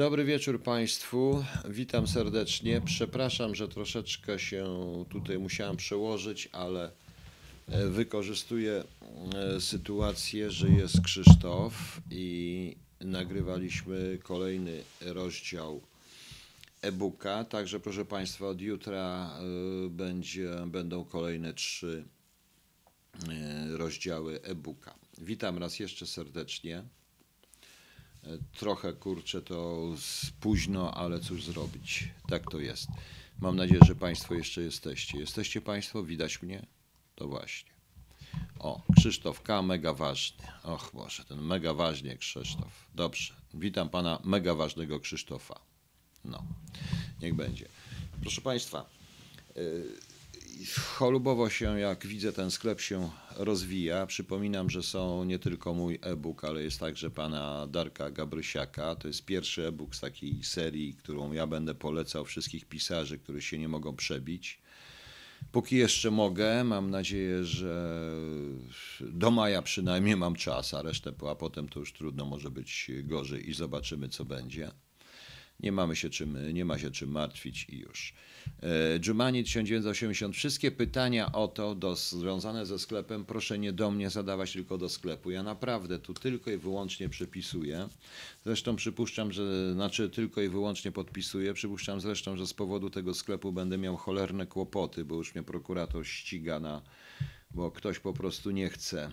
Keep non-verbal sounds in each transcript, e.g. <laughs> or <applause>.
Dobry wieczór Państwu. Witam serdecznie. Przepraszam, że troszeczkę się tutaj musiałem przełożyć, ale e, wykorzystuję e, sytuację, że jest Krzysztof i nagrywaliśmy kolejny rozdział e-booka. Także proszę Państwa, od jutra e, będzie, będą kolejne trzy rozdziały e-booka. Witam raz jeszcze serdecznie. Trochę kurczę to późno, ale cóż zrobić. Tak to jest. Mam nadzieję, że Państwo jeszcze jesteście. Jesteście Państwo? Widać mnie? To właśnie. O, Krzysztof K. mega ważny. Och Boże, ten mega ważnie Krzysztof. Dobrze. Witam Pana mega ważnego Krzysztofa. No, niech będzie. Proszę Państwa, yy, cholubowo się, jak widzę, ten sklep się rozwija. Przypominam, że są nie tylko mój e-book, ale jest także pana Darka Gabrysiaka. To jest pierwszy e-book z takiej serii, którą ja będę polecał wszystkich pisarzy, którzy się nie mogą przebić. Póki jeszcze mogę, mam nadzieję, że do maja przynajmniej mam czas, a resztę, a potem to już trudno, może być gorzej i zobaczymy, co będzie. Nie, mamy się czym, nie ma się czym martwić i już. Jumani 1980. Wszystkie pytania o to do, związane ze sklepem proszę nie do mnie zadawać, tylko do sklepu. Ja naprawdę tu tylko i wyłącznie przepisuję. Zresztą przypuszczam, że, znaczy tylko i wyłącznie podpisuję. Przypuszczam zresztą, że z powodu tego sklepu będę miał cholerne kłopoty, bo już mnie prokurator ściga na, bo ktoś po prostu nie chce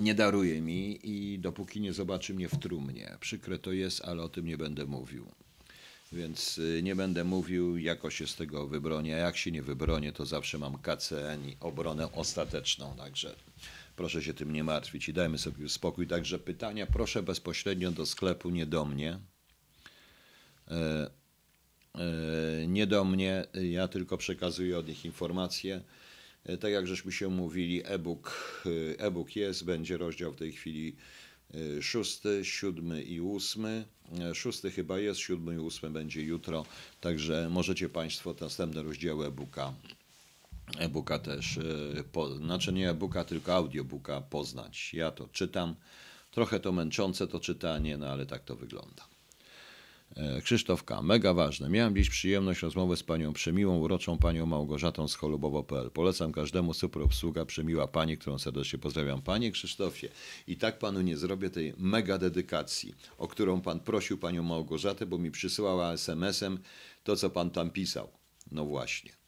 nie daruje mi i dopóki nie zobaczy mnie w trumnie. Przykre to jest, ale o tym nie będę mówił. Więc y, nie będę mówił, jako się z tego wybronię. A jak się nie wybronię, to zawsze mam KCN i obronę ostateczną. Także proszę się tym nie martwić i dajmy sobie spokój. Także pytania proszę bezpośrednio do sklepu, nie do mnie. E, e, nie do mnie, ja tylko przekazuję od nich informacje. E, tak jak żeśmy się mówili, e-book, e-book jest, będzie rozdział w tej chwili szósty, siódmy i ósmy. Szósty chyba jest, siódmy i ósmy będzie jutro, także możecie Państwo następne rozdziały e-booka, e-booka też, po, znaczy nie e-booka, tylko audiobooka poznać. Ja to czytam, trochę to męczące to czytanie, no ale tak to wygląda. E, Krzysztof K. Mega ważne. Miałem dziś przyjemność rozmowy z panią przemiłą, uroczą panią Małgorzatą z cholubowo.pl. Polecam każdemu super obsługa, przemiła pani, którą serdecznie pozdrawiam. Panie Krzysztofie, i tak panu nie zrobię tej mega dedykacji, o którą pan prosił panią Małgorzatę, bo mi przysyłała SMS-em to, co pan tam pisał. No właśnie.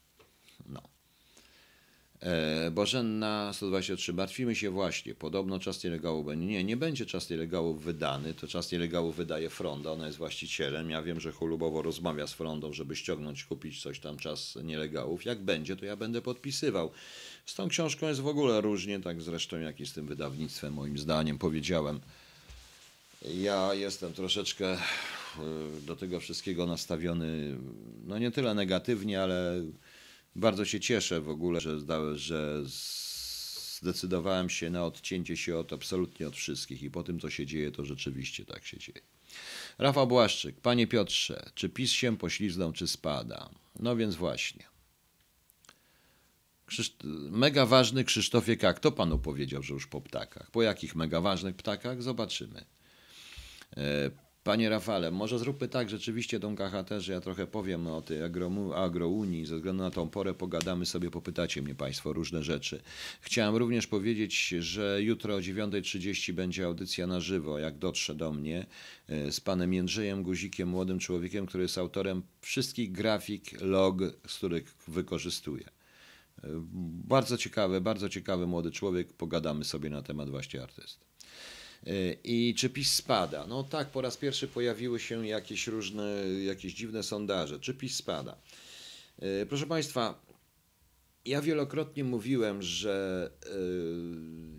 E, Bożenna 123. Martwimy się właśnie. Podobno czas nielegalów będzie. Nie, nie będzie czas nielegalów wydany. To czas nielegalów wydaje Fronda. Ona jest właścicielem. Ja wiem, że cholubowo rozmawia z Frondą, żeby ściągnąć, kupić coś tam czas nielegałów. Jak będzie, to ja będę podpisywał. Z tą książką jest w ogóle różnie, tak zresztą jak i z tym wydawnictwem, moim zdaniem, powiedziałem. Ja jestem troszeczkę e, do tego wszystkiego nastawiony, no nie tyle negatywnie, ale bardzo się cieszę w ogóle, że, że zdecydowałem się na odcięcie się od absolutnie od wszystkich i po tym, co się dzieje, to rzeczywiście tak się dzieje. Rafał Błaszczyk, panie Piotrze, czy PiS się poślizgnął, czy spada? No więc właśnie. Mega ważny Krzysztofie K. Kto panu powiedział, że już po ptakach? Po jakich mega ważnych ptakach? Zobaczymy. Panie Rafale, może zróbmy tak, rzeczywiście tą KHT, że ja trochę powiem o tej agro, agrounii, ze względu na tą porę pogadamy sobie, popytacie mnie Państwo różne rzeczy. Chciałem również powiedzieć, że jutro o 9.30 będzie audycja na żywo, jak dotrze do mnie, e, z panem Jędrzejem Guzikiem, młodym człowiekiem, który jest autorem wszystkich grafik, log, z których wykorzystuję. E, bardzo ciekawy, bardzo ciekawy młody człowiek, pogadamy sobie na temat właśnie artysty. I czy PiS spada? No tak, po raz pierwszy pojawiły się jakieś różne, jakieś dziwne sondaże. Czy PiS spada? E, proszę Państwa, ja wielokrotnie mówiłem, że e,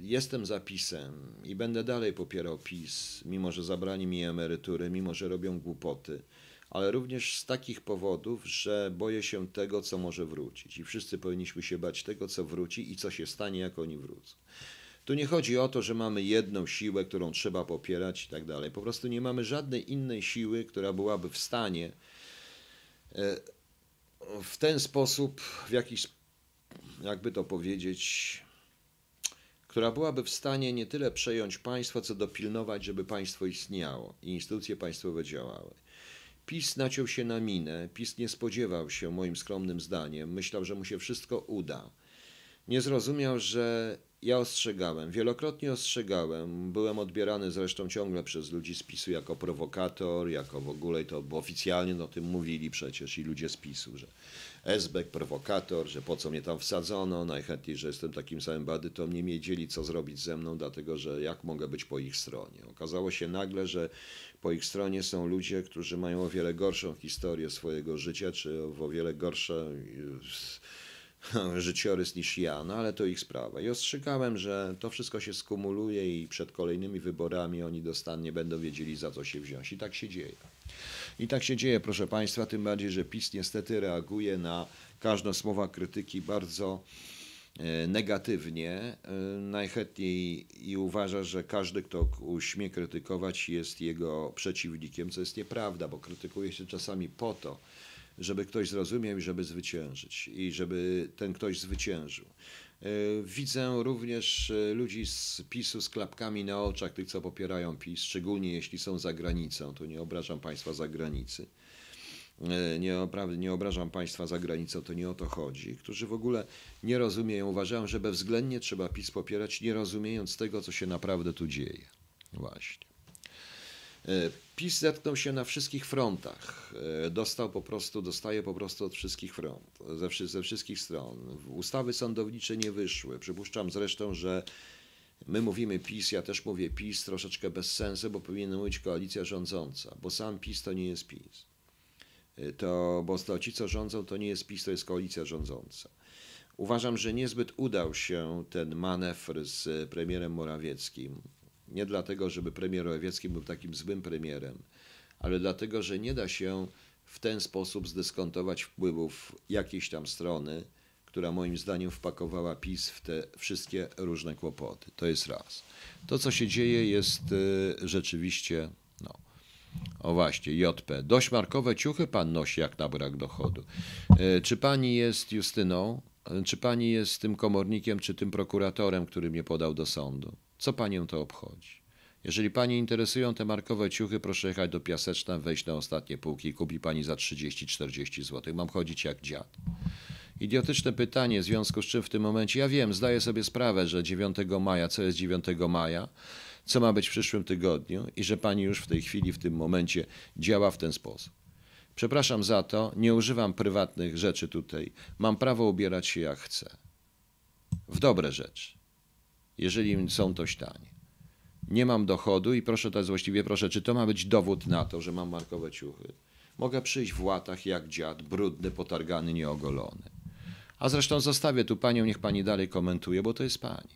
jestem za PiSem i będę dalej popierał PiS, mimo że zabrali mi emerytury, mimo że robią głupoty, ale również z takich powodów, że boję się tego, co może wrócić. I wszyscy powinniśmy się bać tego, co wróci i co się stanie, jak oni wrócą. Tu nie chodzi o to, że mamy jedną siłę, którą trzeba popierać i tak dalej. Po prostu nie mamy żadnej innej siły, która byłaby w stanie e, w ten sposób, w jakiś, jakby to powiedzieć, która byłaby w stanie nie tyle przejąć państwo, co dopilnować, żeby państwo istniało i instytucje państwowe działały. PiS naciął się na minę, PiS nie spodziewał się, moim skromnym zdaniem, myślał, że mu się wszystko uda. Nie zrozumiał, że ja ostrzegałem, wielokrotnie ostrzegałem, byłem odbierany zresztą ciągle przez ludzi z PiSu jako prowokator, jako w ogóle, to bo oficjalnie o tym mówili przecież i ludzie z PiSu, że Esbek prowokator, że po co mnie tam wsadzono, najchętniej, że jestem takim samym badytą, nie wiedzieli co zrobić ze mną, dlatego że jak mogę być po ich stronie. Okazało się nagle, że po ich stronie są ludzie, którzy mają o wiele gorszą historię swojego życia, czy o wiele gorsze <laughs> życiorys niż ja, no ale to ich sprawa. I ostrzegałem, że to wszystko się skumuluje i przed kolejnymi wyborami oni dostannie będą wiedzieli za co się wziąć. I tak się dzieje. I tak się dzieje, proszę Państwa, tym bardziej, że PiS niestety reaguje na każdą słowa krytyki bardzo e, negatywnie, e, najchętniej i uważa, że każdy, kto śmie krytykować, jest jego przeciwnikiem, co jest nieprawda, bo krytykuje się czasami po to, żeby ktoś zrozumiał i żeby zwyciężyć, i żeby ten ktoś zwyciężył. E, widzę również e, ludzi z PiSu z klapkami na oczach, tych co popierają PiS, szczególnie jeśli są za granicą. Tu nie obrażam Państwa za granicy. E, nie, nie obrażam Państwa za granicą, to nie o to chodzi. Którzy w ogóle nie rozumieją, uważają, że bezwzględnie trzeba PiS popierać, nie rozumiejąc tego, co się naprawdę tu dzieje. Właśnie. PiS zetknął się na wszystkich frontach. E, dostał po prostu, dostaje po prostu od wszystkich front, ze, ze wszystkich stron. Ustawy sądownicze nie wyszły. Przypuszczam zresztą, że my mówimy PiS, ja też mówię PiS, troszeczkę bez sensu, bo powinien mówić koalicja rządząca, bo sam PiS to nie jest PiS. E, to, bo to ci, co rządzą, to nie jest PiS, to jest koalicja rządząca. Uważam, że niezbyt udał się ten manewr z premierem Morawieckim. Nie dlatego, żeby premier Morawiecki był takim złym premierem, ale dlatego, że nie da się w ten sposób zdyskontować wpływów jakiejś tam strony, która moim zdaniem wpakowała PiS w te wszystkie różne kłopoty. To jest raz. To, co się dzieje, jest y, rzeczywiście, no, o właśnie, JP. Dość markowe ciuchy pan nosi jak na brak dochodu. Y, czy pani jest Justyną? Y, czy pani jest tym komornikiem, czy tym prokuratorem, który mnie podał do sądu? Co panią to obchodzi? Jeżeli pani interesują te markowe ciuchy, proszę jechać do Piaseczna, wejść na ostatnie półki i kupi pani za 30-40 zł. Mam chodzić jak dziad. Idiotyczne pytanie, w związku z czym w tym momencie, ja wiem, zdaję sobie sprawę, że 9 maja, co jest 9 maja, co ma być w przyszłym tygodniu i że pani już w tej chwili, w tym momencie działa w ten sposób. Przepraszam za to, nie używam prywatnych rzeczy tutaj. Mam prawo ubierać się jak chcę. W dobre rzeczy jeżeli są dość tanie. Nie mam dochodu i proszę, to jest właściwie proszę, czy to ma być dowód na to, że mam markowe ciuchy? Mogę przyjść w łatach jak dziad, brudny, potargany, nieogolony. A zresztą zostawię tu panią, niech pani dalej komentuje, bo to jest pani.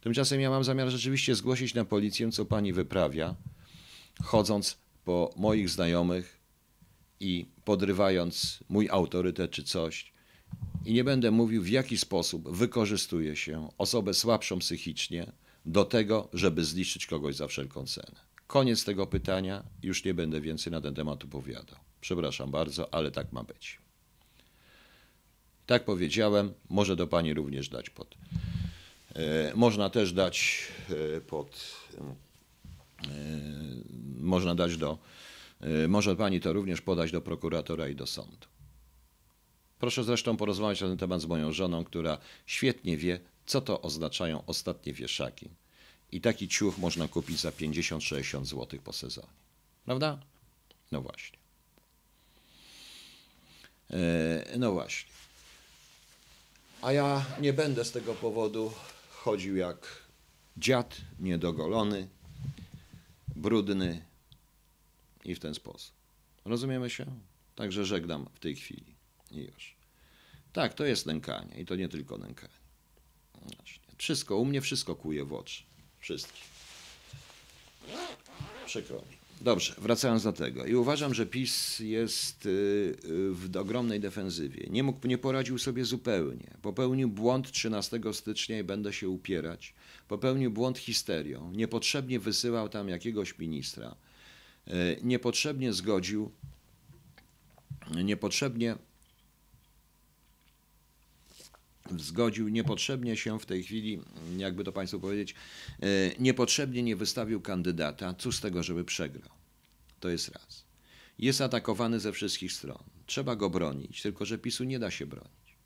Tymczasem ja mam zamiar rzeczywiście zgłosić na policję, co pani wyprawia, chodząc po moich znajomych i podrywając mój autorytet czy coś, i nie będę mówił, w jaki sposób wykorzystuje się osobę słabszą psychicznie do tego, żeby zniszczyć kogoś za wszelką cenę. Koniec tego pytania, już nie będę więcej na ten temat opowiadał. Przepraszam bardzo, ale tak ma być. Tak powiedziałem, może do pani również dać pod. E, można też dać e, pod. E, można dać do. Może pani to również podać do prokuratora i do sądu. Proszę zresztą porozmawiać na ten temat z moją żoną, która świetnie wie, co to oznaczają ostatnie wieszaki. I taki ciuch można kupić za 50-60 zł po sezonie. Prawda? No właśnie. E, no właśnie. A ja nie będę z tego powodu chodził jak dziad, niedogolony, brudny i w ten sposób. Rozumiemy się? Także żegnam w tej chwili. I już. Tak, to jest nękanie i to nie tylko nękanie. Właśnie. Wszystko, u mnie wszystko kuje w oczy. Wszystkie. Przykro mi. Dobrze, wracając do tego. I uważam, że PiS jest y, w ogromnej defensywie. Nie, mógł, nie poradził sobie zupełnie. Popełnił błąd 13 stycznia i będę się upierać. Popełnił błąd histerią. Niepotrzebnie wysyłał tam jakiegoś ministra. Y, niepotrzebnie zgodził, niepotrzebnie zgodził, niepotrzebnie się w tej chwili, jakby to Państwu powiedzieć, e, niepotrzebnie nie wystawił kandydata. Cóż z tego, żeby przegrał? To jest raz. Jest atakowany ze wszystkich stron. Trzeba go bronić, tylko że PiSu nie da się bronić.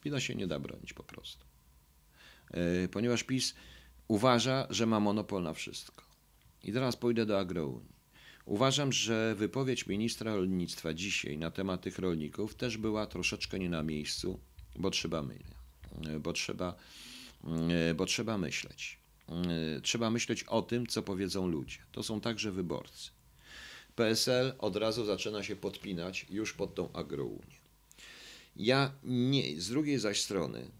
PiSa się nie da bronić po prostu. E, ponieważ PiS uważa, że ma monopol na wszystko. I teraz pójdę do agrounii. Uważam, że wypowiedź ministra rolnictwa dzisiaj na temat tych rolników też była troszeczkę nie na miejscu, bo trzeba, bo trzeba, bo trzeba myśleć. Trzeba myśleć o tym, co powiedzą ludzie. To są także wyborcy. PSL od razu zaczyna się podpinać już pod tą agrounię. Ja nie, z drugiej zaś strony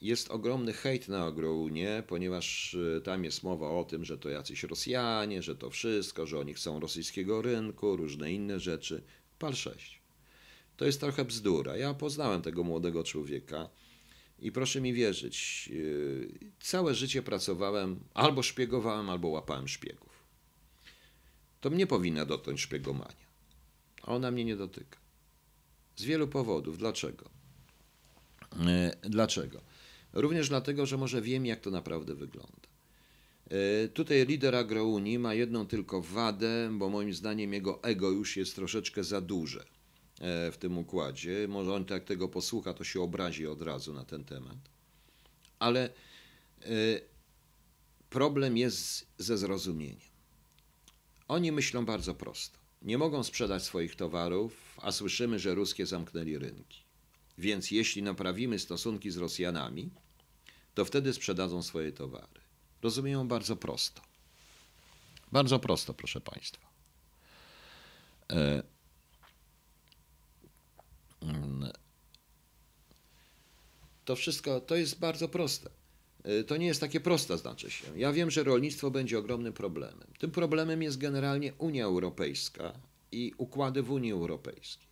jest ogromny hejt na agrounię, ponieważ e, tam jest mowa o tym, że to jacyś Rosjanie, że to wszystko, że oni chcą rosyjskiego rynku, różne inne rzeczy. Pal 6. To jest trochę bzdura. Ja poznałem tego młodego człowieka i proszę mi wierzyć, e, całe życie pracowałem, albo szpiegowałem, albo łapałem szpiegów. To mnie powinna dotknąć szpiegomania, a ona mnie nie dotyka. Z wielu powodów. Dlaczego? E, dlaczego? Również dlatego, że może wiem, jak to naprawdę wygląda. E, tutaj lider agrounii ma jedną tylko wadę, bo moim zdaniem jego ego już jest troszeczkę za duże w tym układzie. Może on tak tego posłucha, to się obrazi od razu na ten temat. Ale problem jest ze zrozumieniem. Oni myślą bardzo prosto. Nie mogą sprzedać swoich towarów, a słyszymy, że ruskie zamknęli rynki. Więc jeśli naprawimy stosunki z Rosjanami, to wtedy sprzedadzą swoje towary. Rozumieją bardzo prosto. Bardzo prosto, proszę Państwa. E, to wszystko to jest bardzo proste. E, to nie jest takie proste, znaczy się. Ja wiem, że rolnictwo będzie ogromnym problemem. Tym problemem jest generalnie Unia Europejska i układy w Unii Europejskiej.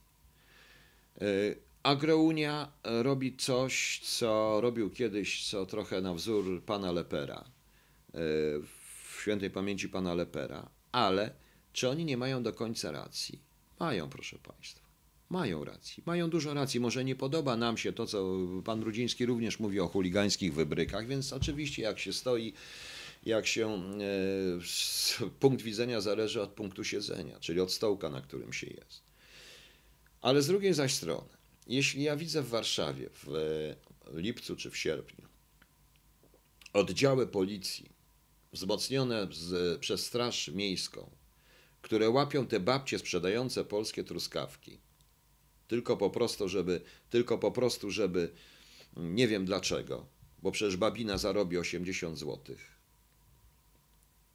E, Agrounia robi coś, co robił kiedyś, co trochę na wzór pana Lepera, e, w świętej pamięci pana Lepera, ale czy oni nie mają do końca racji? Mają, proszę państwa. Mają racji. Mają dużo racji. Może nie podoba nam się to, co pan Rudziński również mówi o chuligańskich wybrykach, więc oczywiście jak się stoi, jak się e, punkt widzenia zależy od punktu siedzenia, czyli od stołka, na którym się jest. Ale z drugiej zaś strony, jeśli ja widzę w Warszawie w lipcu czy w sierpniu oddziały policji wzmocnione z, przez Straż Miejską, które łapią te babcie sprzedające polskie truskawki, tylko po prostu, żeby, tylko po prostu, żeby, nie wiem dlaczego, bo przecież babina zarobi 80 zł.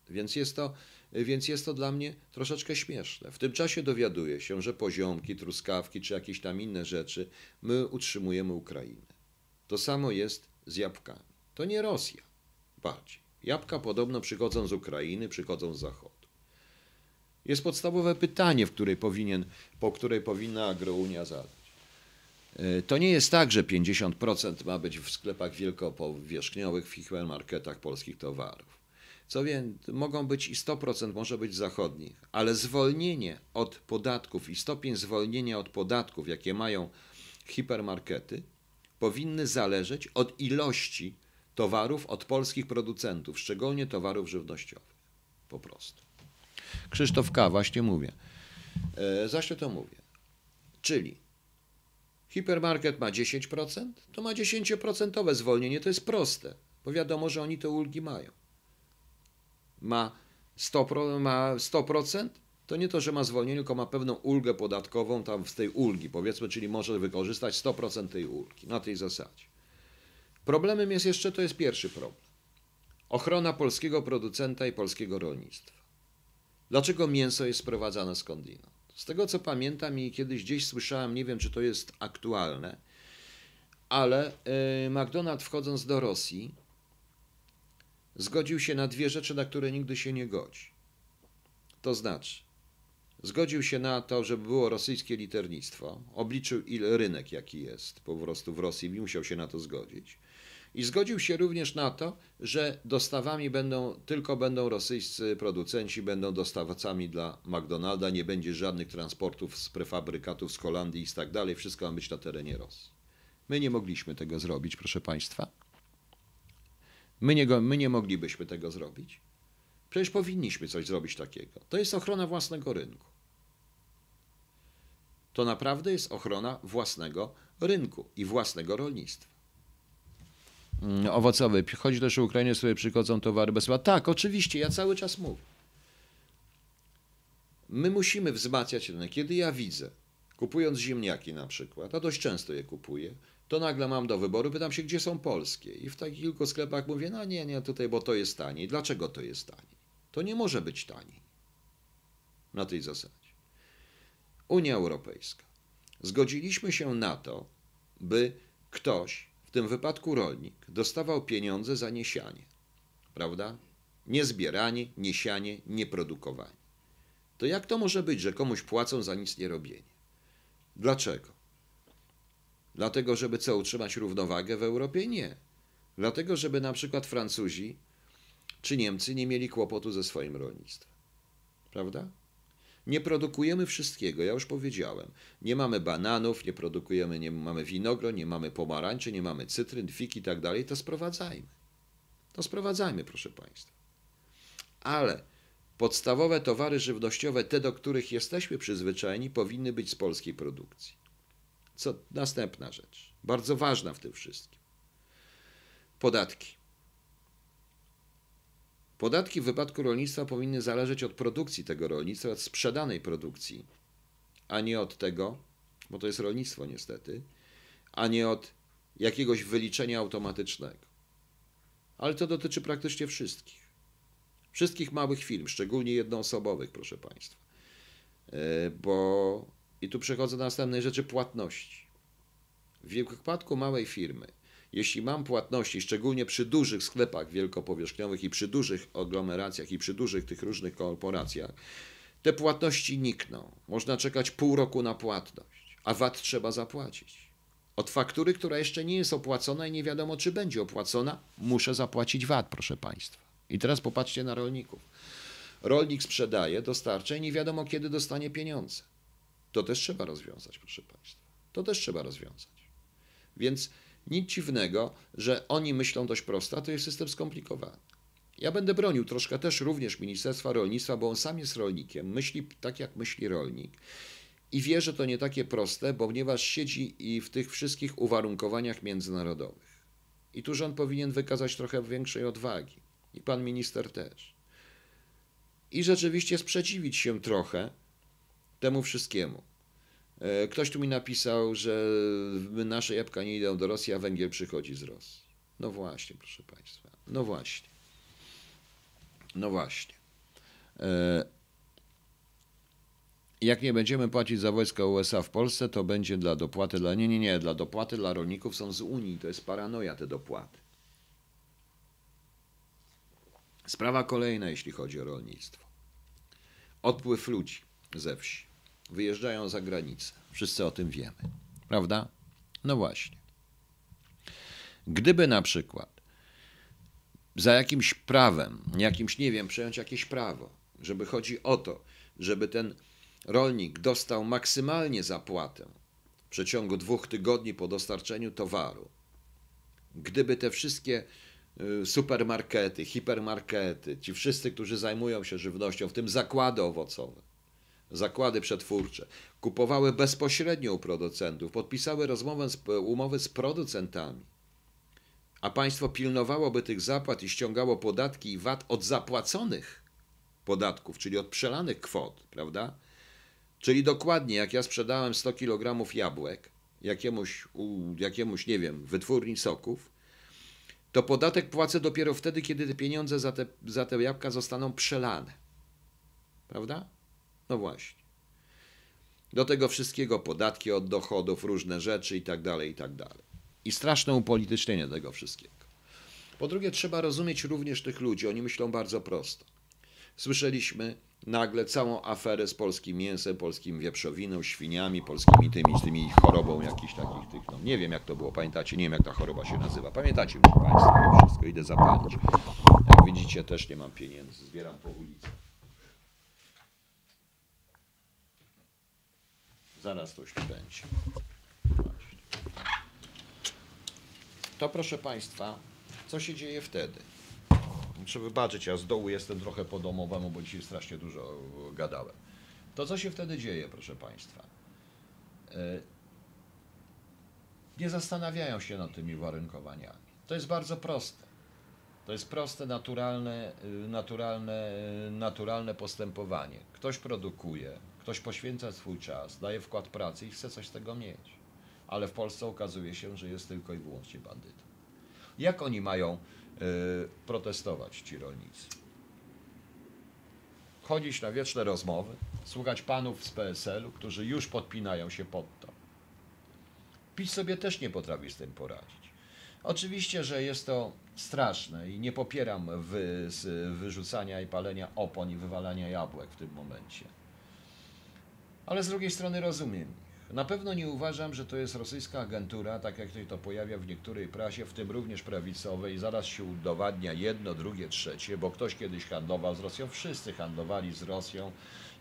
Więc jest to, więc jest to dla mnie troszeczkę śmieszne. W tym czasie dowiaduję się, że poziomki, truskawki czy jakieś tam inne rzeczy my utrzymujemy Ukrainę. To samo jest z jabłkami. To nie Rosja bardziej. Jabłka podobno przychodzą z Ukrainy, przychodzą z Zachodu. Jest podstawowe pytanie, w której powinien, po której powinna Agrounia zadać. E, to nie jest tak, że 50% ma być w sklepach wielkopowierzchniowych, w hipermarketach polskich towarów. Co więcej, mogą być i 100% może być zachodnich, ale zwolnienie od podatków i stopień zwolnienia od podatków, jakie mają hipermarkety, powinny zależeć od ilości towarów od polskich producentów, szczególnie towarów żywnościowych. Po prostu. Krzysztof K., właśnie mówię. E, zaś to mówię. Czyli hipermarket ma 10%, to ma 10% zwolnienie, to jest proste, bo wiadomo, że oni te ulgi mają ma 100%, ma 100%, to nie to, że ma zwolnienie, tylko ma pewną ulgę podatkową tam z tej ulgi, powiedzmy, czyli może wykorzystać 100% tej ulgi na tej zasadzie. Problemem jest jeszcze, to jest pierwszy problem. Ochrona polskiego producenta i polskiego rolnictwa. Dlaczego mięso jest sprowadzane skądinąd? Z tego co pamiętam i kiedyś gdzieś słyszałem, nie wiem czy to jest aktualne, ale yy, McDonald wchodząc do Rosji zgodził się na dwie rzeczy, na które nigdy się nie godzi. To znaczy, zgodził się na to, żeby było rosyjskie liternictwo, obliczył ile rynek jaki jest po prostu w Rosji i musiał się na to zgodzić. I zgodził się również na to, że dostawami będą, tylko będą rosyjscy producenci, będą dostawcami dla McDonalda, nie będzie żadnych transportów z prefabrykatów z Holandii i tak dalej, wszystko ma być na terenie Rosji. My nie mogliśmy tego zrobić, proszę Państwa. My nie, my nie moglibyśmy tego zrobić. Przecież powinniśmy coś zrobić takiego. To jest ochrona własnego rynku. To naprawdę jest ochrona własnego rynku i własnego rolnictwa. Mm, Owocowy. Chodzi też o Ukrainę, z której przychodzą towary bezpłatne. Tak, oczywiście, ja cały czas mówię. My musimy wzmacniać rynek. Kiedy ja widzę, kupując ziemniaki na przykład, a dość często je kupuję, to nagle mam do wyboru, pytam się, gdzie są polskie. I w takich kilku sklepach mówię, no nie, nie, tutaj, bo to jest taniej. Dlaczego to jest taniej? To nie może być taniej. Na tej zasadzie. Unia Europejska. Zgodziliśmy się na to, by ktoś, tym wypadku rolnik, dostawał pieniądze za niesianie. Prawda? Nie zbieranie, niesianie, nie produkowanie. To jak to może być, że komuś płacą za nic nie robienie? Dlaczego? Dlatego, żeby co, utrzymać równowagę w Europie? Nie. Dlatego, żeby na przykład Francuzi czy Niemcy nie mieli kłopotu ze swoim rolnictwem. Prawda? Nie produkujemy wszystkiego, ja już powiedziałem. Nie mamy bananów, nie produkujemy, nie mamy winogron, nie mamy pomarańczy, nie mamy cytryn, fig i tak dalej, to sprowadzajmy. To sprowadzajmy, proszę Państwa. Ale podstawowe towary żywnościowe, te do których jesteśmy przyzwyczajeni, powinny być z polskiej produkcji. Co następna rzecz, bardzo ważna w tym wszystkim. Podatki. Podatki w wypadku rolnictwa powinny zależeć od produkcji tego rolnictwa, od sprzedanej produkcji, a nie od tego, bo to jest rolnictwo niestety, a nie od jakiegoś wyliczenia automatycznego. Ale to dotyczy praktycznie wszystkich. Wszystkich małych firm, szczególnie jednoosobowych, proszę Państwa. E, Bo i tu przechodzę do następnej rzeczy płatności. W wypadku małej firmy, jeśli mam płatności, szczególnie przy dużych sklepach wielkopowierzchniowych i przy dużych aglomeracjach i przy dużych tych różnych korporacjach, te płatności nikną. Można czekać pół roku na płatność, a VAT trzeba zapłacić. Od faktury, która jeszcze nie jest opłacona i nie wiadomo, czy będzie opłacona, muszę zapłacić VAT, proszę Państwa. I teraz popatrzcie na rolników. Rolnik sprzedaje, dostarcza i nie wiadomo, kiedy dostanie pieniądze. To też trzeba rozwiązać, proszę Państwa. To też trzeba rozwiązać. Więc nic dziwnego, że oni myślą dość prosto, a to jest system skomplikowany. Ja będę bronił troszkę też również Ministerstwa Rolnictwa, bo on sam jest rolnikiem, myśli tak jak myśli rolnik i wie, że to nie takie proste, ponieważ siedzi i w tych wszystkich uwarunkowaniach międzynarodowych. I tu rząd powinien wykazać trochę większej odwagi. I pan minister też. I rzeczywiście sprzeciwić się trochę temu wszystkiemu. E, Ktoś tu mi napisał, że nasze jabłka nie idą do Rosji, a węgiel przychodzi z Rosji. No właśnie, proszę Państwa. No właśnie. No właśnie. E, Jak nie będziemy płacić za wojska USA w Polsce, to będzie dla dopłaty dla. Nie, nie, nie. Dla dopłaty dla rolników są z Unii. To jest paranoja, te dopłaty. Sprawa kolejna, jeśli chodzi o rolnictwo. Odpływ ludzi ze wsi. Wyjeżdżają za granicę. Wszyscy o tym wiemy. Prawda? No właśnie. Gdyby na przykład za jakimś prawem, jakimś, nie wiem, przejąć jakieś prawo, żeby chodzi o to, żeby ten rolnik dostał maksymalnie zapłatę w przeciągu dwóch tygodni po dostarczeniu towaru, gdyby te wszystkie y, supermarkety, hipermarkety, ci wszyscy, którzy zajmują się żywnością, w tym zakłady owocowe, zakłady przetwórcze, kupowały bezpośrednio u producentów, podpisały rozmowę z, umowy z producentami, a państwo pilnowałoby tych zapłat i ściągało podatki i VAT od zapłaconych podatków, czyli od przelanych kwot, prawda? Czyli dokładnie jak ja sprzedałem 100 kg jabłek jakiemuś, jakiemuś, nie wiem, wytwórni soków, to podatek płacę dopiero wtedy, kiedy te pieniądze za te, za te jabłka zostaną przelane. Prawda? No właśnie. Do tego wszystkiego podatki od dochodów, różne rzeczy i tak dalej, i tak dalej. I straszne upolitycznienie tego wszystkiego. Po drugie, trzeba rozumieć również tych ludzi. Oni myślą bardzo prosto. Słyszeliśmy nagle całą aferę z polskim mięsem, polskim wieprzowiną, świniami, polskimi tymi, tymi chorobą jakichś takich tych, no nie wiem jak to było, pamiętacie, nie wiem jak ta choroba się nazywa, pamiętacie Państwo, to wszystko, idę zapalić. Jak widzicie też nie mam pieniędzy, zbieram po ulicy. Zaraz coś tu będzie. To proszę Państwa, co się dzieje wtedy? Muszę wybaczyć, ja z dołu jestem trochę po domowemu, bo dzisiaj strasznie dużo gadałem. To co się wtedy dzieje, proszę Państwa? E, nie zastanawiają się nad tymi uwarunkowaniami. To jest bardzo proste. To jest proste, naturalne, y, naturalne, naturalne postępowanie. Ktoś produkuje, ktoś poświęca swój czas, daje wkład pracy i chce coś z tego mieć. Ale w Polsce okazuje się, że jest tylko i wyłącznie bandytą. Jak oni mają y, protestować, ci rolnicy? Chodzić na wieczne rozmowy, słuchać panów z PSL-u, którzy już podpinają się pod to. PiS sobie też nie potrafi z tym poradzić. Oczywiście, że jest to straszne i nie popieram wy, wyrzucania i palenia opon i wywalania jabłek w tym momencie. Ale z drugiej strony rozumiem na pewno nie uważam, że to jest rosyjska agentura, tak jak to pojawia w niektórej prasie, w tym również prawicowej. Zaraz się udowadnia jedno, drugie, trzecie, bo ktoś kiedyś handlował z Rosją. Wszyscy handlowali z Rosją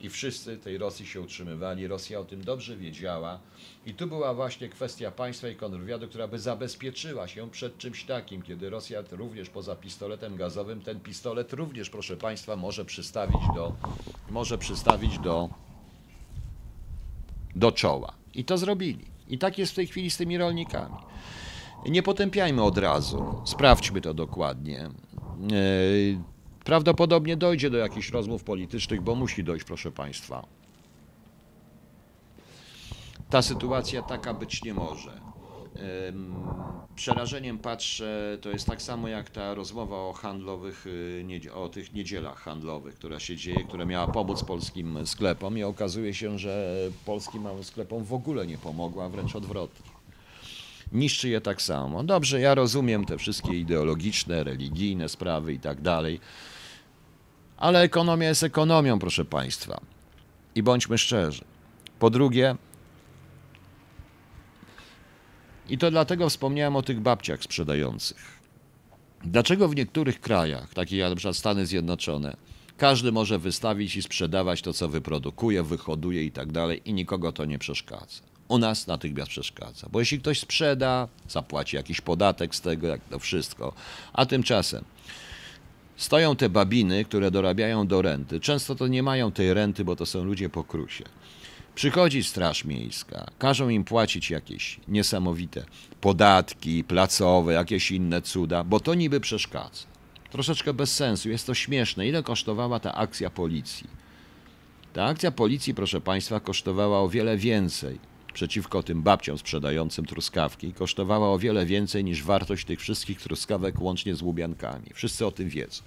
i wszyscy tej Rosji się utrzymywali. Rosja o tym dobrze wiedziała. I tu była właśnie kwestia państwa i kontrwywiadu, która by zabezpieczyła się przed czymś takim, kiedy Rosja również poza pistoletem gazowym, ten pistolet również, proszę państwa, może przystawić do, może przystawić do do czoła. I to zrobili. I tak jest w tej chwili z tymi rolnikami. Nie potępiajmy od razu, sprawdźmy to dokładnie. E, prawdopodobnie dojdzie do jakichś rozmów politycznych, bo musi dojść, proszę Państwa. Ta sytuacja taka być nie może przerażeniem patrzę, to jest tak samo jak ta rozmowa o handlowych, y, o tych niedzielach handlowych, która się dzieje, która miała pomóc polskim sklepom i okazuje się, że polskim małym sklepom w ogóle nie pomogła, wręcz odwrotnie. Niszczy je tak samo. Dobrze, ja rozumiem te wszystkie ideologiczne, religijne sprawy i tak dalej, ale ekonomia jest ekonomią, proszę Państwa. I bądźmy szczerzy. Po drugie, i to dlatego wspomniałem o tych babciach sprzedających. Dlaczego w niektórych krajach, takich jak. Stany Zjednoczone, każdy może wystawić i sprzedawać to, co wyprodukuje, wyhoduje i tak dalej, i nikogo to nie przeszkadza. U nas natychmiast przeszkadza, bo jeśli ktoś sprzeda, zapłaci jakiś podatek z tego, jak to wszystko, a tymczasem stoją te babiny, które dorabiają do renty. Często to nie mają tej renty, bo to są ludzie po krusie. Przychodzi Straż Miejska, każą im płacić jakieś niesamowite podatki placowe, jakieś inne cuda, bo to niby przeszkadza. Troszeczkę bez sensu, jest to śmieszne. Ile kosztowała ta akcja policji? Ta akcja policji, proszę Państwa, kosztowała o wiele więcej przeciwko tym babciom sprzedającym truskawki, kosztowała o wiele więcej niż wartość tych wszystkich truskawek łącznie z łubiankami. Wszyscy o tym wiedzą.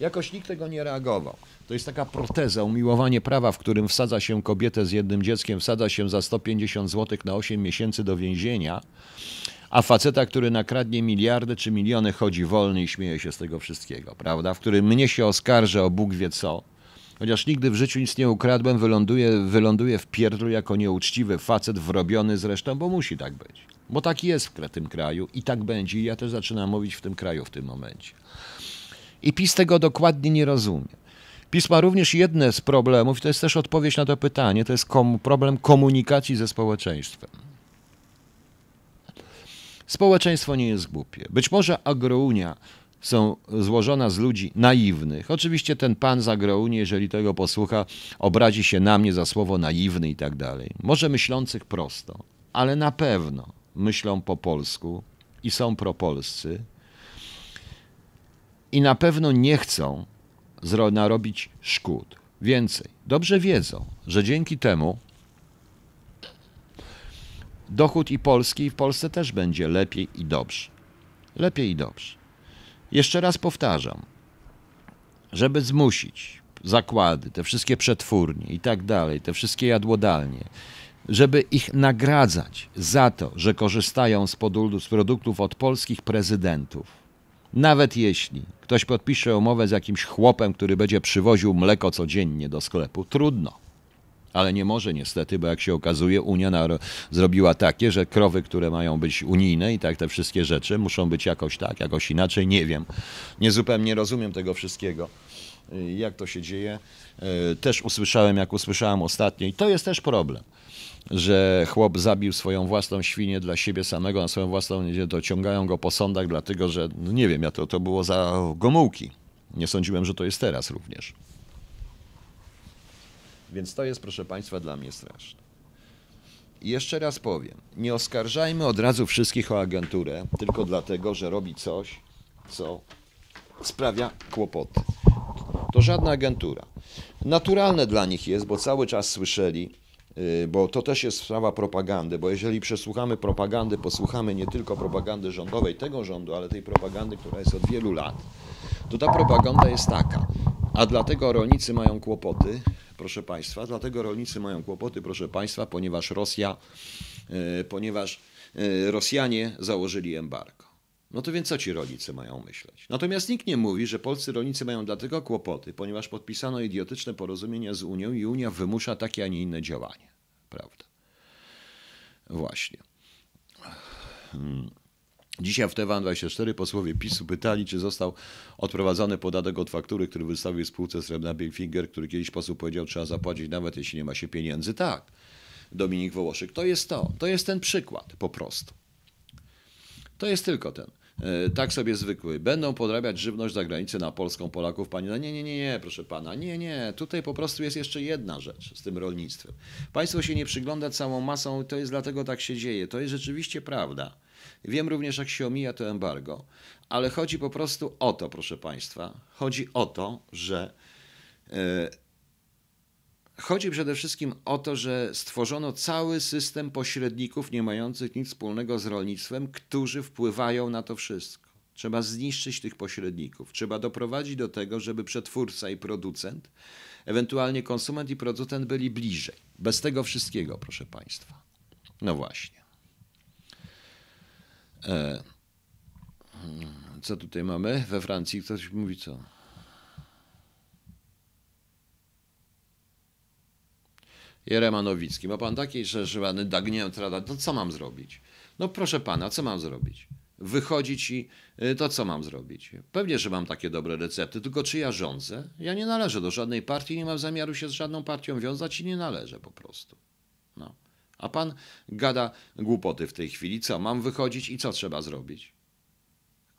Jakoś nikt tego nie reagował. To jest taka proteza, umiłowanie prawa, w którym wsadza się kobietę z jednym dzieckiem, wsadza się za 150 zł na 8 miesięcy do więzienia, a faceta, który nakradnie miliardy czy miliony, chodzi wolny i śmieje się z tego wszystkiego, prawda? W którym mnie się oskarża o Bóg wie co, chociaż nigdy w życiu nic nie ukradłem, wyląduje, wyląduje w pierdlu jako nieuczciwy facet, wrobiony zresztą, bo musi tak być. Bo tak jest w tym kraju i tak będzie i ja też zaczynam mówić w tym kraju w tym momencie. I PiS tego dokładnie nie rozumie. PiS ma również jedne z problemów, to jest też odpowiedź na to pytanie, to jest problem komunikacji ze społeczeństwem. Społeczeństwo nie jest głupie. Być może agrounia są złożona z ludzi naiwnych. Oczywiście ten pan z agrounii, jeżeli tego posłucha, obrazi się na mnie za słowo naiwny i tak dalej. Może myślących prosto, ale na pewno myślą po polsku i są propolscy i na pewno nie chcą narobić szkód. Więcej, dobrze wiedzą, że dzięki temu dochód i polski w Polsce też będzie lepiej i dobrze. Lepiej i dobrze. Jeszcze raz powtarzam, żeby zmusić zakłady, te wszystkie przetwórnie i tak dalej, te wszystkie jadłodalnie, żeby ich nagradzać za to, że korzystają z produktów od polskich prezydentów, nawet jeśli ktoś podpisze umowę z jakimś chłopem, który będzie przywoził mleko codziennie do sklepu, trudno. Ale nie może niestety, bo jak się okazuje, Unia zrobiła takie, że krowy, które mają być unijne i tak te wszystkie rzeczy muszą być jakoś tak, jakoś inaczej, nie wiem. Nie zupełnie rozumiem tego wszystkiego, y, jak to się dzieje. Y, Też usłyszałem, jak usłyszałem ostatnio i to jest też problem że chłop zabił swoją własną świnię dla siebie samego, na swoją własną, nie, dociągają go po sądach, dlatego że, no nie wiem, ja to, to było za Gomułki. Nie sądziłem, że to jest teraz również. Więc to jest, proszę Państwa, dla mnie straszne. I jeszcze raz powiem, nie oskarżajmy od razu wszystkich o agenturę, tylko dlatego, że robi coś, co sprawia kłopoty. To żadna agentura. Naturalne dla nich jest, bo cały czas słyszeli, bo to też jest sprawa propagandy, bo jeżeli przesłuchamy propagandy, posłuchamy nie tylko propagandy rządowej tego rządu, ale tej propagandy, która jest od wielu lat, to ta propaganda jest taka. A dlatego rolnicy mają kłopoty, proszę Państwa, dlatego rolnicy mają kłopoty, proszę Państwa, ponieważ Rosja, yy, ponieważ yy, Rosjanie założyli embargo. No to więc co ci rolnicy mają myśleć? Natomiast nikt nie mówi, że polscy rolnicy mają dlatego kłopoty, ponieważ podpisano idiotyczne porozumienia z Unią i Unia wymusza takie, a nie inne działanie. Prawda? Właśnie. Hmm. Dzisiaj w TVN24 posłowie PiSu pytali, czy został odprowadzony podatek od faktury, który wystawił spółce Srebrna Bilfinger, który kiedyś posł powiedział, trzeba zapłacić nawet jeśli nie ma się pieniędzy. Tak. Dominik Wołoszyk, to jest to. To jest ten przykład po prostu. To jest tylko ten. E, Tak sobie zwykły. Będą podrabiać żywność za granicę na polską Polaków. Pani, no nie, nie, nie, nie, proszę pana. Nie, nie. Tutaj po prostu jest jeszcze jedna rzecz z tym rolnictwem. Państwo się nie przygląda całą masą, to jest dlatego tak się dzieje. To jest rzeczywiście prawda. Wiem również, jak się omija to embargo, ale chodzi po prostu o to, proszę państwa. Chodzi o to, że. e, Chodzi przede wszystkim o to, że stworzono cały system pośredników nie mających nic wspólnego z rolnictwem, którzy wpływają na to wszystko. Trzeba zniszczyć tych pośredników. Trzeba doprowadzić do tego, żeby przetwórca i producent, ewentualnie konsument i producent byli bliżej. Bez tego wszystkiego, proszę Państwa. No właśnie. E, hmm, co tutaj mamy? We Francji ktoś mówi co? Jerema Nowicki. Ma pan taki, że żywany dagnię no co mam zrobić? No proszę pana, co mam zrobić? Wychodzić i y, to co mam zrobić? Pewnie, że mam takie dobre recepty, tylko czy ja rządzę? Ja nie należę do żadnej partii, nie mam zamiaru się z żadną partią wiązać i nie należę po prostu. No. A pan gada głupoty w tej chwili. Co, mam wychodzić i co trzeba zrobić?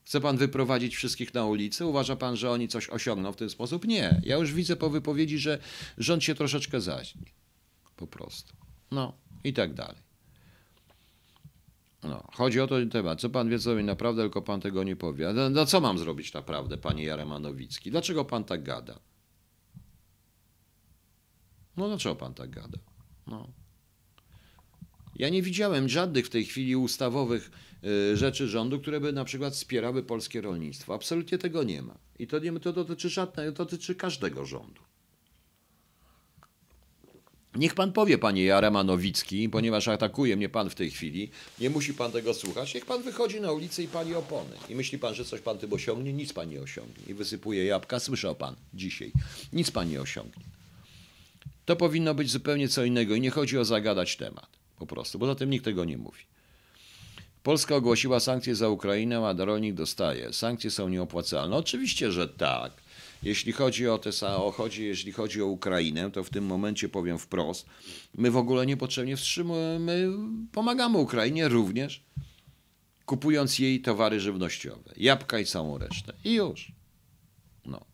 Chce pan wyprowadzić wszystkich na ulicę? Uważa pan, że oni coś osiągną w ten sposób? Nie. Ja już widzę po wypowiedzi, że rząd się troszeczkę zaśni po prostu. No i tak dalej. No, chodzi o to ten temat. Co pan wie, co mi naprawdę, tylko pan tego nie powie. No, no co mam zrobić naprawdę, panie Jaremanowicki? Dlaczego pan tak gada? No dlaczego pan tak gada? No. Ja nie widziałem żadnych w tej chwili ustawowych y, rzeczy rządu, które by na przykład wspierały polskie rolnictwo. Absolutnie tego nie ma. I to, nie, to dotyczy żadnego, to dotyczy każdego rządu. Niech pan powie, panie Jarema Nowicki, ponieważ atakuje mnie pan w tej chwili, nie musi pan tego słuchać. Niech pan wychodzi na ulicę i pali opony. I myśli pan, że coś pan tym osiągnie? Nic pan nie osiągnie. I wysypuje jabłka, słyszał pan dzisiaj. Nic pan nie osiągnie. To powinno być zupełnie co innego i nie chodzi o zagadać temat. Po prostu, bo zatem nikt tego nie mówi. Polska ogłosiła sankcje za Ukrainę, a rolnik dostaje. Sankcje są nieopłacalne. Oczywiście, że tak. Jeśli chodzi o te o chodzi, jeśli chodzi o Ukrainę, to w tym momencie powiem wprost, my w ogóle niepotrzebnie wstrzymujemy, my pomagamy Ukrainie również, kupując jej towary żywnościowe, jabłka i całą resztę. I już. No.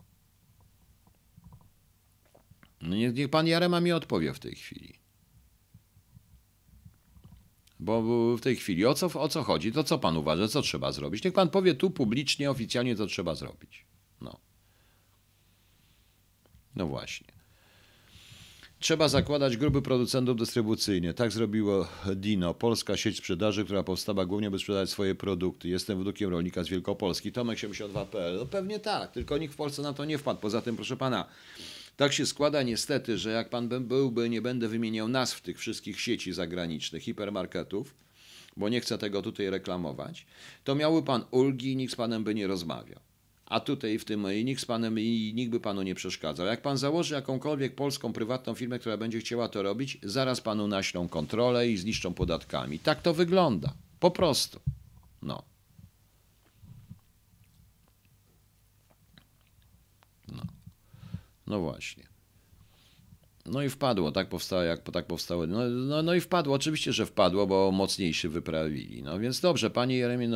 no niech, niech pan Jarema mi odpowie w tej chwili. Bo w tej chwili o co, o co chodzi? To co pan uważa? Co trzeba zrobić? Niech pan powie tu publicznie, oficjalnie, co trzeba zrobić. No. Właśnie. Trzeba zakładać grupy producentów dystrybucyjne. Tak zrobiło Dino, polska sieć sprzedaży, która powstała głównie, by sprzedać swoje produkty. Jestem wnukiem rolnika z Wielkopolski. Tomek 72.pl. No pewnie tak, tylko nikt w Polsce na to nie wpadł. Poza tym, proszę pana, tak się składa niestety, że jak pan byłby, nie będę wymieniał nazw tych wszystkich sieci zagranicznych, hipermarketów, bo nie chcę tego tutaj reklamować, to miałby pan ulgi i nikt z panem by nie rozmawiał. A tutaj w tym i nikt z panem i nikt by panu nie przeszkadzał. Jak pan założy jakąkolwiek polską prywatną firmę, która będzie chciała to robić, zaraz panu naślą kontrolę i zniszczą podatkami. Tak to wygląda. Po prostu. No. No, no właśnie. No i wpadło, tak powstało, jak tak powstało. No, no, no i wpadło, oczywiście, że wpadło, bo mocniejszy wyprawili. No więc dobrze, panie Jeremie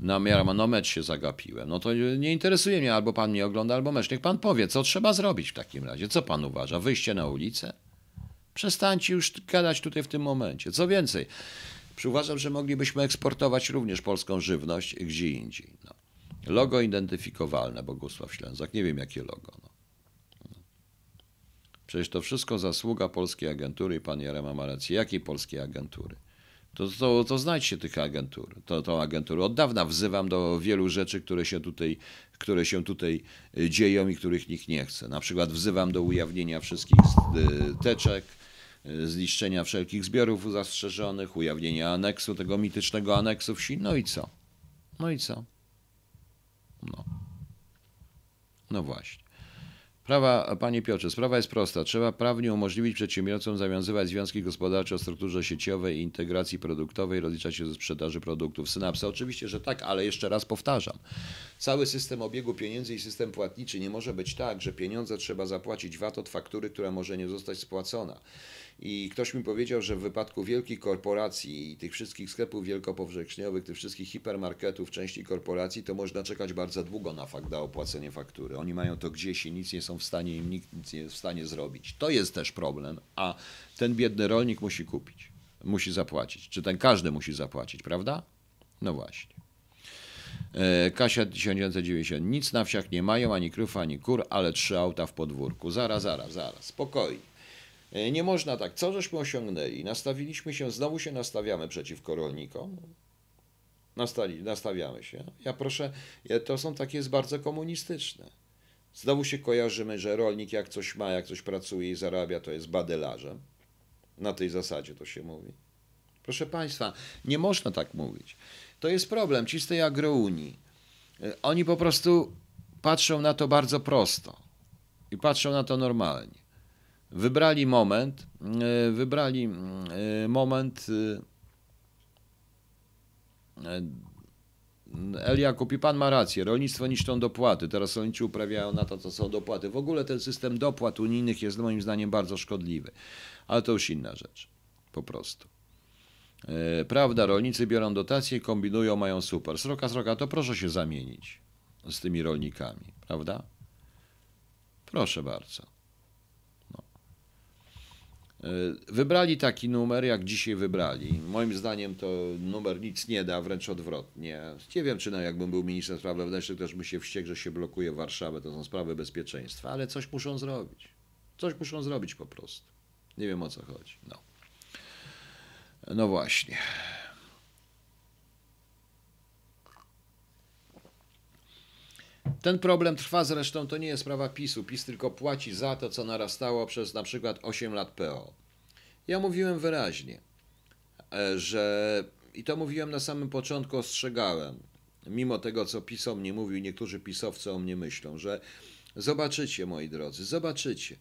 Na no mecz się zagapiłem. No to nie interesuje mnie, albo pan mnie ogląda, albo mecz. Niech pan powie, co trzeba zrobić w takim razie. Co pan uważa? Wyjście na ulicę? Przestańcie już gadać tutaj w tym momencie. Co więcej, uważam, że moglibyśmy eksportować również polską żywność gdzie indziej. No. Logo identyfikowalne, Bogusław Ślęzak. Nie wiem, jakie logo. No. Przecież to wszystko zasługa polskiej agentury i pan Jarema ma rację. Jakiej polskiej agentury? To, to, to znajdźcie tych agentur, to, tą agenturę. Od dawna wzywam do wielu rzeczy, które się, tutaj, które się tutaj y, dzieją i których nikt nie chce. Na przykład wzywam do ujawnienia wszystkich y, teczek, y, zniszczenia wszelkich zbiorów zastrzeżonych, ujawnienia aneksu, tego mitycznego aneksu wsi. No i co? No i co? No. No właśnie. Sprawa, panie Piotrze, sprawa jest prosta. Trzeba prawnie umożliwić przedsiębiorcom zawiązywać związki gospodarcze o strukturze sieciowej i integracji produktowej, rozliczać się ze sprzedaży produktów. Synapsa oczywiście, że tak, ale jeszcze raz powtarzam. Cały system obiegu pieniędzy i system płatniczy nie może być tak, że pieniądze trzeba zapłacić VAT od faktury, która może nie zostać spłacona. I ktoś mi powiedział, że w wypadku wielkich korporacji i tych wszystkich sklepów wielkopowszechniowych, tych wszystkich hipermarketów, części korporacji, to można czekać bardzo długo na fakt, na opłacenie faktury. Oni mają to gdzieś i nic nie są w stanie, im nikt nic nie jest w stanie zrobić. To jest też problem, a ten biedny rolnik musi kupić, musi zapłacić. Czy ten każdy musi zapłacić, prawda? No właśnie. E, Kasia 1990. Nic na wsiach nie mają, ani krów, ani kur, ale trzy auta w podwórku. Zaraz, zaraz, zaraz. Spokojnie. E, nie można tak. Co żeśmy osiągnęli? Nastawiliśmy się, znowu się nastawiamy przeciwko rolnikom. Nastali, nastawiamy się. Ja proszę, to są takie jest bardzo komunistyczne. Znowu się kojarzymy, że rolnik jak coś ma, jak coś pracuje i zarabia, to jest badelarzem. Na tej zasadzie to się mówi. Proszę Państwa, nie można tak mówić. To jest problem ci z tej agrounii. E, oni po prostu patrzą na to bardzo prosto i patrzą na to normalnie. Wybrali moment, e, wybrali e, moment Elia kupi, pan ma rację, rolnictwo niszczą dopłaty, teraz rolnicy uprawiają na to, co są dopłaty. W ogóle ten system dopłat unijnych jest moim zdaniem bardzo szkodliwy, ale to już inna rzecz, po prostu. Prawda, rolnicy biorą dotacje kombinują, mają super. Sroka, sroka, to proszę się zamienić z tymi rolnikami, prawda? Proszę bardzo. E, wybrali taki numer, jak dzisiaj wybrali. Moim zdaniem to numer nic nie da, wręcz odwrotnie. Nie wiem, czy no, jakbym był ministrem spraw wewnętrznych, też by się wściekł, że się blokuje Warszawę. To są sprawy bezpieczeństwa, ale coś muszą zrobić. Coś muszą zrobić po prostu. Nie wiem o co chodzi. No. No właśnie. Ten problem trwa zresztą, to nie jest sprawa PiSu. PiS tylko płaci za to, co narastało przez na przykład 8 lat PO. Ja mówiłem wyraźnie, e, że i to mówiłem na samym początku, ostrzegałem, mimo tego, co PiS o mnie mówił, niektórzy pisowcy o mnie myślą, że zobaczycie, moi drodzy, zobaczycie.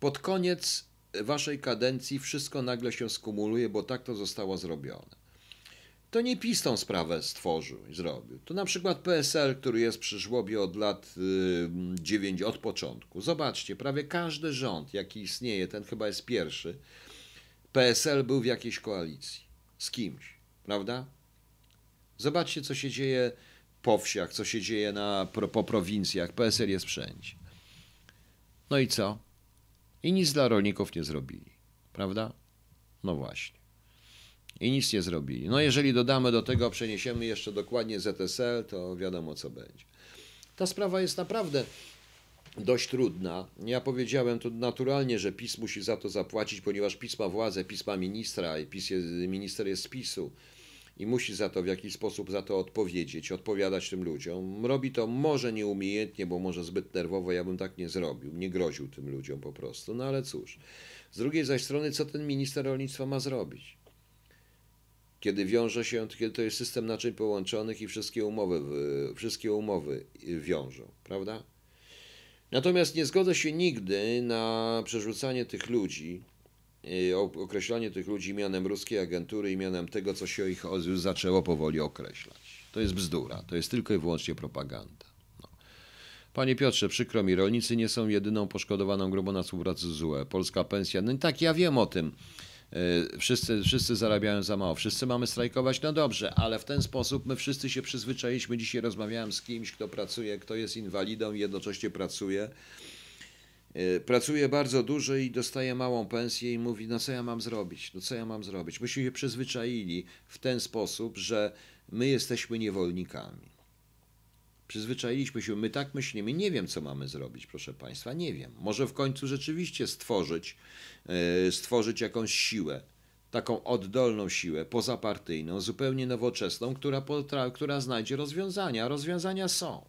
Pod koniec waszej kadencji wszystko nagle się skumuluje, bo tak to zostało zrobione. To nie PiS tą sprawę stworzył i zrobił. To na przykład PSL, który jest przy żłobie od lat 9, y, od początku. Zobaczcie, prawie każdy rząd, jaki istnieje, ten chyba jest pierwszy, PSL był w jakiejś koalicji. Z kimś, prawda? Zobaczcie, co się dzieje po wsiach, co się dzieje na, po prowincjach. PSL jest wszędzie. No i co? I nic dla rolników nie zrobili. Prawda? No właśnie. I nic nie zrobili. No jeżeli dodamy do tego, przeniesiemy jeszcze dokładnie ZSL, to wiadomo co będzie. Ta sprawa jest naprawdę dość trudna. Ja powiedziałem tu naturalnie, że PiS musi za to zapłacić, ponieważ PiS ma władzę, PiS ma ministra i PiS jest, minister jest z PiSu i musi za to w jakiś sposób za to odpowiedzieć, odpowiadać tym ludziom. Robi to może nieumiejętnie, bo może zbyt nerwowo, ja bym tak nie zrobił, nie groził tym ludziom po prostu, no ale cóż. Z drugiej zaś strony, co ten minister rolnictwa ma zrobić? Kiedy wiąże się, kiedy to jest system naczyń połączonych i wszystkie umowy, wszystkie umowy wiążą, prawda? Natomiast nie zgodzę się nigdy na przerzucanie tych ludzi, y, określanie tych ludzi mianem ruskiej agentury i mianem tego, co się ich już zaczęło powoli określać. To jest bzdura, to jest tylko i wyłącznie propaganda. No. Panie Piotrze, przykro mi, rolnicy nie są jedyną poszkodowaną grupą na współpracy z UE. Polska pensja, no tak, ja wiem o tym. Y, wszyscy, wszyscy zarabiają za mało, wszyscy mamy strajkować, no dobrze, ale w ten sposób my wszyscy się przyzwyczailiśmy. Dzisiaj rozmawiałem z kimś, kto pracuje, kto jest inwalidą i jednocześnie pracuje. Y, pracuje bardzo dużo i dostaje małą pensję i mówi, no co ja mam zrobić, no co ja mam zrobić. Myśmy się przyzwyczaili w ten sposób, że my jesteśmy niewolnikami. Przyzwyczailiśmy się, my tak myślimy, nie wiem co mamy zrobić, proszę Państwa, nie wiem. Może w końcu rzeczywiście stworzyć, e, stworzyć jakąś siłę, taką oddolną siłę, pozapartyjną, zupełnie nowoczesną, która, która znajdzie rozwiązania. Rozwiązania są.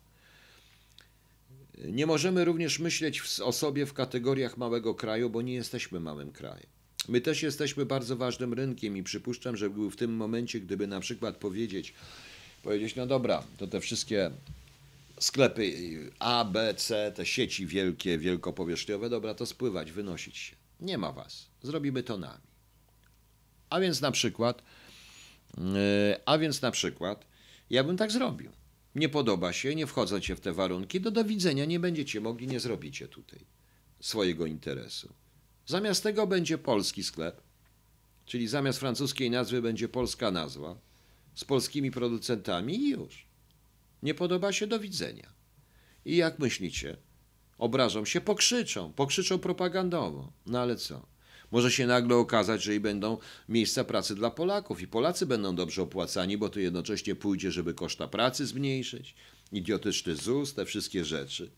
Nie możemy również myśleć o sobie w kategoriach małego kraju, bo nie jesteśmy małym krajem. My też jesteśmy bardzo ważnym rynkiem i przypuszczam, że był w tym momencie, gdyby na przykład powiedzieć, powiedzieć, no dobra, to te wszystkie sklepy A, B, C, te sieci wielkie, wielkopowierzchniowe, dobra, to spływać, wynosić się. Nie ma was. Zrobimy to nami. A więc na przykład, yy, a więc na przykład, ja bym tak zrobił. Nie podoba się, nie wchodzą cię w te warunki, do do widzenia, nie będziecie mogli, nie zrobicie tutaj swojego interesu. Zamiast tego będzie polski sklep, czyli zamiast francuskiej nazwy będzie polska nazwa, z polskimi producentami i już. Nie podoba się do widzenia. I jak myślicie? Obrażą się, pokrzyczą, pokrzyczą propagandowo. No ale co? Może się nagle okazać, że i będą miejsca pracy dla Polaków i Polacy będą dobrze opłacani, bo to jednocześnie pójdzie, żeby koszta pracy zmniejszyć, idiotyczny ZUS, te wszystkie rzeczy.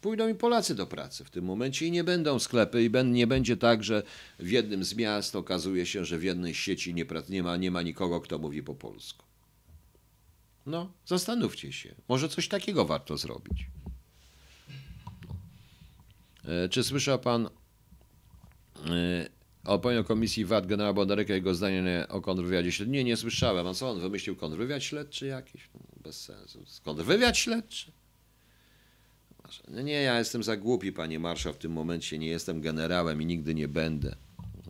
Pójdą i Polacy do pracy w tym momencie i nie będą sklepy i nie będzie tak, że w jednym z miast okazuje się, że w jednej sieci nie, nie, ma, nie ma nikogo, kto mówi po polsku. No, zastanówcie się. Może coś takiego warto zrobić. E, czy słyszał pan e, o opinię Komisji VAT generała Bondaryka jego zdanie o kontrwywiadzie śledczym? Nie, nie słyszałem. A co on wymyślił? Kontrwywiad śledczy jakiś? No, bez sensu. Kontrwywiad śledczy? No nie, ja jestem za głupi, panie marszał, w tym momencie. Nie jestem generałem i nigdy nie będę.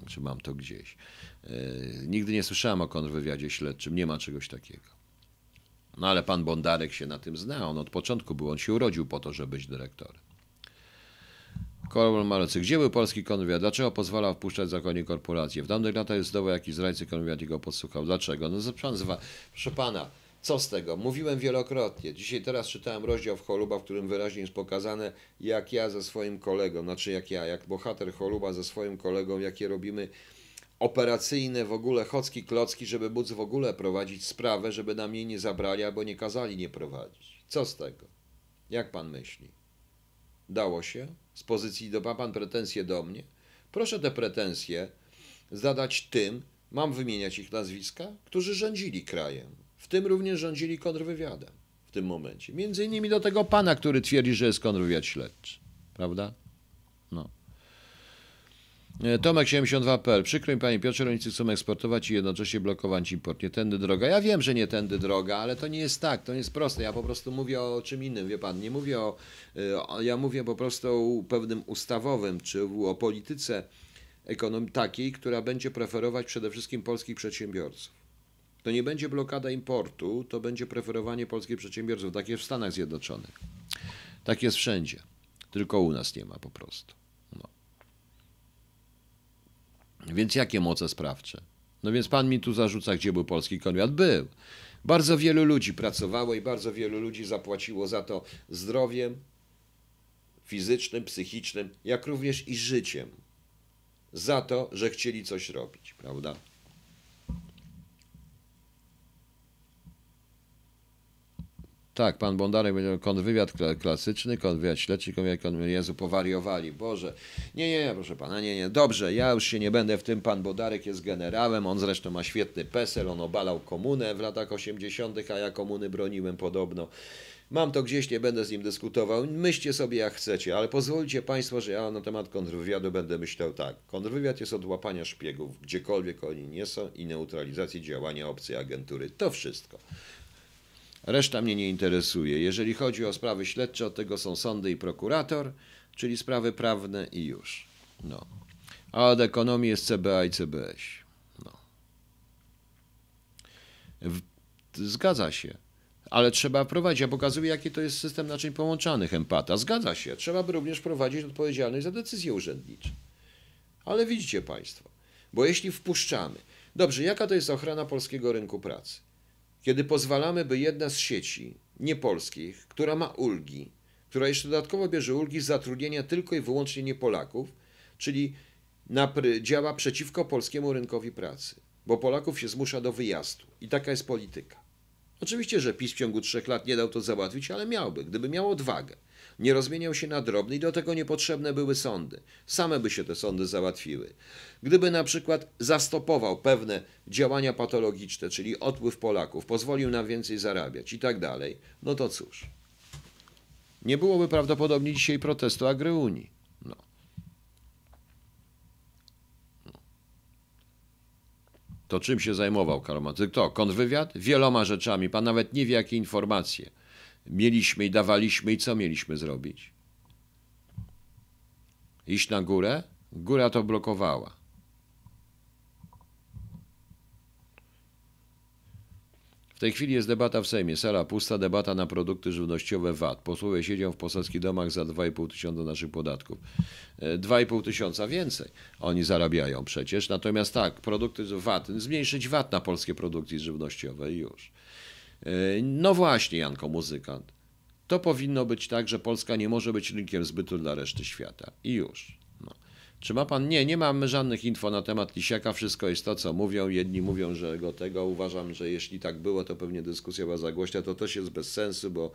Czy mam to gdzieś? Yy, nigdy nie słyszałem o kontrwywiadzie śledczym. Nie ma czegoś takiego. No ale pan Bondarek się na tym zna. On od początku był, on się urodził po to, żeby być dyrektorem. Korol Malecy. Gdzie był polski konwiat? Dlaczego pozwalał wpuszczać zakonnie korporacje? W tamtych latach jest zdobył jakiś zdrajcy konwiat i go podsłuchał. Dlaczego? No proszę pana, co z tego? Mówiłem wielokrotnie. Dzisiaj teraz czytałem rozdział w Choluba, w którym wyraźnie jest pokazane, jak ja ze swoim kolegą, znaczy jak ja, jak bohater Choluba ze swoim kolegą, jakie robimy operacyjne w ogóle chocki klocki, żeby móc w ogóle prowadzić sprawę, żeby nam jej nie zabrali albo nie kazali nie prowadzić. Co z tego? Jak pan myśli? Dało się? Z pozycji do ma pan pretensje do mnie? Proszę te pretensje zadać tym, mam wymieniać ich nazwiska, którzy rządzili krajem. W tym również rządzili kontrwywiadem w tym momencie. Między innymi do tego pana, który twierdzi, że jest kontrwywiad śledczy. Prawda? No. E, Tomek 72.pl. Przykro mi Panie Piotrze, rolnicy chcą eksportować i jednocześnie blokować import. Nie tędy droga. Ja wiem, że nie tędy droga, ale to nie jest tak, to nie jest proste. Ja po prostu mówię o czym innym, wie Pan. Nie mówię o, e, ja mówię po prostu o pewnym ustawowym, czy o polityce ekonomii takiej, która będzie preferować przede wszystkim polskich przedsiębiorców. To nie będzie blokada importu, to będzie preferowanie polskich przedsiębiorców. Tak jest w Stanach Zjednoczonych. Tak jest wszędzie. Tylko u nas nie ma po prostu. Więc jakie moce sprawcze? No więc pan mi tu zarzuca, gdzie był polski konwiat? Był. Bardzo wielu ludzi pracowało i bardzo wielu ludzi zapłaciło za to zdrowiem fizycznym, psychicznym, jak również i życiem. Za to, że chcieli coś robić, prawda? Tak, pan Bondarek będzie kontrwywiad klasyczny, kontrwywiad śledczy, kontrwywiad, Jezu, powariowali, Boże. Nie, nie, nie, proszę pana, nie, nie, dobrze, ja już się nie będę w tym, pan Bondarek jest generałem, on zresztą ma świetny PESEL, on obalał komunę w latach 80., a ja komuny broniłem podobno. Mam to gdzieś, nie będę z nim dyskutował. Myślcie sobie jak chcecie, ale pozwólcie Państwo, że ja na temat kontrwywiadu będę myślał tak. Kontrwywiad jest od łapania szpiegów, gdziekolwiek oni nie są i neutralizacji działania obcej agentury. To wszystko. Reszta mnie nie interesuje. Jeżeli chodzi o sprawy śledcze, od tego są sądy i prokurator, czyli sprawy prawne i już. No. A od ekonomii jest CBA i CBS. No. Zgadza się. Ale trzeba prowadzić. Ja pokazuję, jaki to jest system naczyń połączonych empata. Zgadza się. Trzeba by również prowadzić odpowiedzialność za decyzje urzędnicze. Ale widzicie Państwo, bo jeśli wpuszczamy. Dobrze, jaka to jest ochrona polskiego rynku pracy? Kiedy pozwalamy, by jedna z sieci niepolskich, która ma ulgi, która jeszcze dodatkowo bierze ulgi z zatrudnienia tylko i wyłącznie nie Polaków, czyli działa przeciwko polskiemu rynkowi pracy, bo Polaków się zmusza do wyjazdu. I taka jest polityka. Oczywiście, że PiS w ciągu trzech lat nie dał to załatwić, ale miałby, gdyby miał odwagę. Nie rozmieniał się na drobny i do tego niepotrzebne były sądy. Same by się te sądy załatwiły. Gdyby na przykład zastopował pewne działania patologiczne, czyli odpływ Polaków, pozwolił nam więcej zarabiać i tak dalej, no to cóż. Nie byłoby prawdopodobnie dzisiaj protestu Agryunii. No. To czym się zajmował Karol Kto? Kontrwywiad? Wieloma rzeczami. Pan nawet nie wie, jakie informacje mieliśmy i dawaliśmy i co mieliśmy zrobić? Iść na górę? Góra to blokowała. W tej chwili jest debata w Sejmie. Sala pusta, debata na produkty żywnościowe VAT. Posłowie siedzą w poselskich domach za 2,5 tysiąca naszych podatków. 2,5 e, tysiąca więcej oni zarabiają przecież. Natomiast tak, produkty VAT, zmniejszyć VAT na polskie produkty żywnościowe i już. E, no właśnie, Janko, muzykant. To powinno być tak, że Polska nie może być rynkiem zbytu dla reszty świata. I już. No. Czy ma pan? Nie, nie mam żadnych info na temat Lisiaka. Wszystko jest to, co mówią. Jedni mówią, że go tego. Uważam, że jeśli tak było, to pewnie dyskusja była za głośna. To też jest bez sensu, bo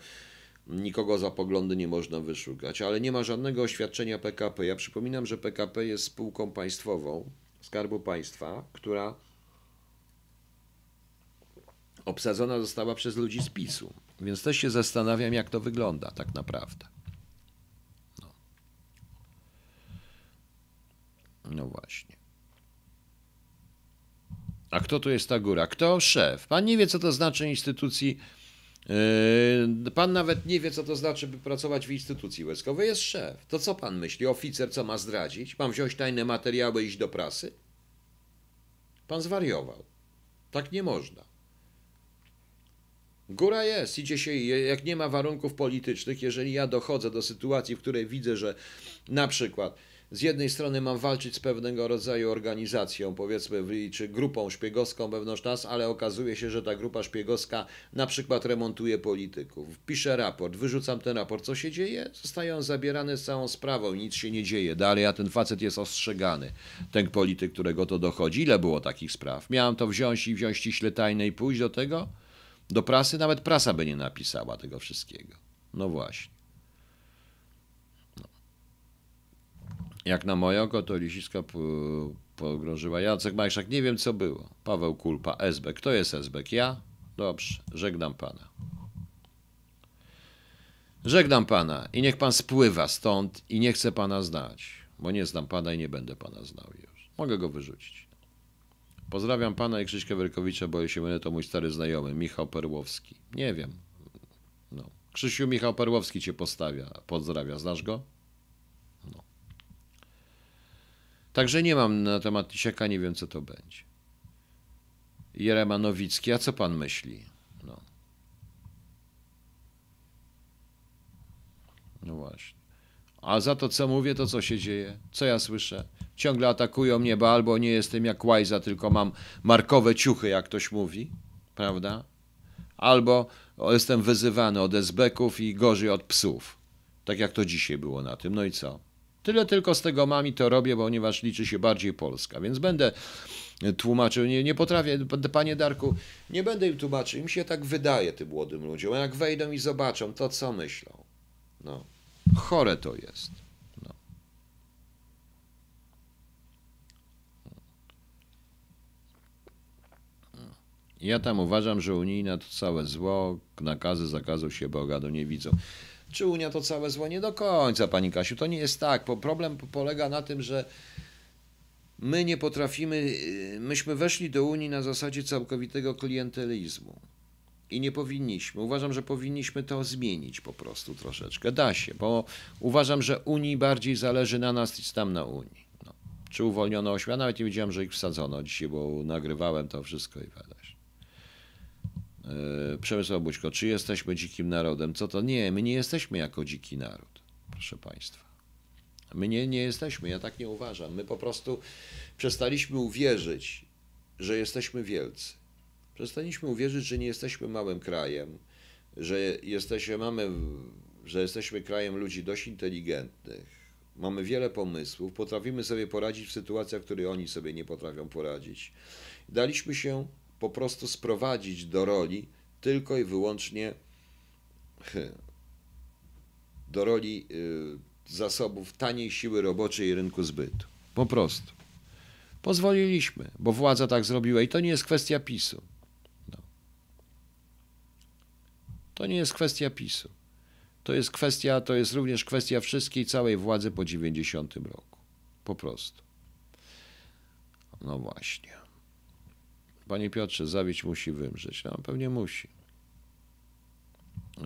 nikogo za poglądy nie można wyszukać. Ale nie ma żadnego oświadczenia PKP. Ja przypominam, że PKP jest spółką państwową, Skarbu Państwa, która obsadzona została przez ludzi z PiSu. Więc też się zastanawiam, jak to wygląda tak naprawdę. No, no właśnie. A kto tu jest ta góra? Kto? Szef. Pan nie wie, co to znaczy instytucji. Yy, pan nawet nie wie, co to znaczy, by pracować w instytucji wojskowej. Jest szef. To co pan myśli? Oficer, co ma zdradzić? Mam wziąć tajne materiały i iść do prasy? Pan zwariował. Tak nie można. Góra jest, idzie się, jak nie ma warunków politycznych, jeżeli ja dochodzę do sytuacji, w której widzę, że na przykład z jednej strony mam walczyć z pewnego rodzaju organizacją, powiedzmy, czy grupą szpiegowską wewnątrz nas, ale okazuje się, że ta grupa szpiegowska na przykład remontuje polityków. Piszę raport, wyrzucam ten raport. Co się dzieje? Zostają zabierane z całą sprawą, nic się nie dzieje. Dalej, a ten facet jest ostrzegany, ten polityk, którego to dochodzi. Ile było takich spraw? Miałem to wziąć i wziąć ściśle tajne i pójść do tego? Do prasy nawet prasa by nie napisała tego wszystkiego. No właśnie. No. Jak na moje oko, to Lisiska pogrążyła Jacek Majszak. Nie wiem, co było. Paweł Kulpa, SB. Kto jest SB? Ja? Dobrze, żegnam pana. Żegnam pana i niech pan spływa stąd i nie chcę pana znać, bo nie znam pana i nie będę pana znał już. Mogę go wyrzucić. Pozdrawiam pana i Krzyśka Werkowicza, bo się mylę, to mój stary znajomy, Michał Perłowski. Nie wiem. No. Krzysiu Michał Perłowski cię postawia, pozdrawia. Znasz go? No. Także nie mam na temat Tisiaka, nie wiem co to będzie. Jerema Nowicki, a co pan myśli? No. No właśnie. A za to, co mówię, to co się dzieje? Co ja słyszę? Ciągle atakują mnie, bo albo nie jestem jak Łajza, tylko mam markowe ciuchy, jak ktoś mówi, prawda? Albo jestem wyzywany od esbeków i gorzej od psów. Tak jak to dzisiaj było na tym. No i co? Tyle tylko z tego mam i to robię, ponieważ liczy się bardziej Polska. Więc będę tłumaczył, nie, nie potrafię, panie Darku, nie będę im tłumaczył. Im się tak wydaje tym młodym ludziom. A jak wejdą i zobaczą, to co myślą? No, chore to jest. Ja tam uważam, że unijne to całe zło, nakazy, zakazów się Boga do nie widzą. Czy Unia to całe zło? Nie do końca, pani Kasiu. To nie jest tak. Bo problem polega na tym, że my nie potrafimy, y, myśmy weszli do Unii na zasadzie całkowitego klientelizmu. I nie powinniśmy. Uważam, że powinniśmy to zmienić po prostu troszeczkę. Da się, bo uważam, że Unii bardziej zależy na nas niż tam na Unii. No. Czy uwolniono ośmian? Nawet nie widziałem, że ich wsadzono dzisiaj, bo nagrywałem to wszystko i wiadomo. Yy, Przemysław Buźko, czy jesteśmy dzikim narodem? Co to? Nie, my nie jesteśmy jako dziki naród, proszę Państwa. My nie, nie jesteśmy, ja tak nie uważam. My po prostu przestaliśmy uwierzyć, że jesteśmy wielcy. Przestaliśmy uwierzyć, że nie jesteśmy małym krajem, że jesteśmy, mamy, że jesteśmy krajem ludzi dość inteligentnych, mamy wiele pomysłów, potrafimy sobie poradzić w sytuacjach, w których oni sobie nie potrafią poradzić. Daliśmy się po prostu sprowadzić do roli tylko i wyłącznie <laughs> do roli y, zasobów taniej siły roboczej i rynku zbytu. Po prostu. Pozwoliliśmy, bo władza tak zrobiła i to nie jest kwestia PiSu. No. To nie jest kwestia PiSu. To jest kwestia, to jest również kwestia wszystkiej całej władzy po 90 roku. Po prostu. No właśnie. Panie Piotrze, zawić musi wymrzeć. No pewnie musi.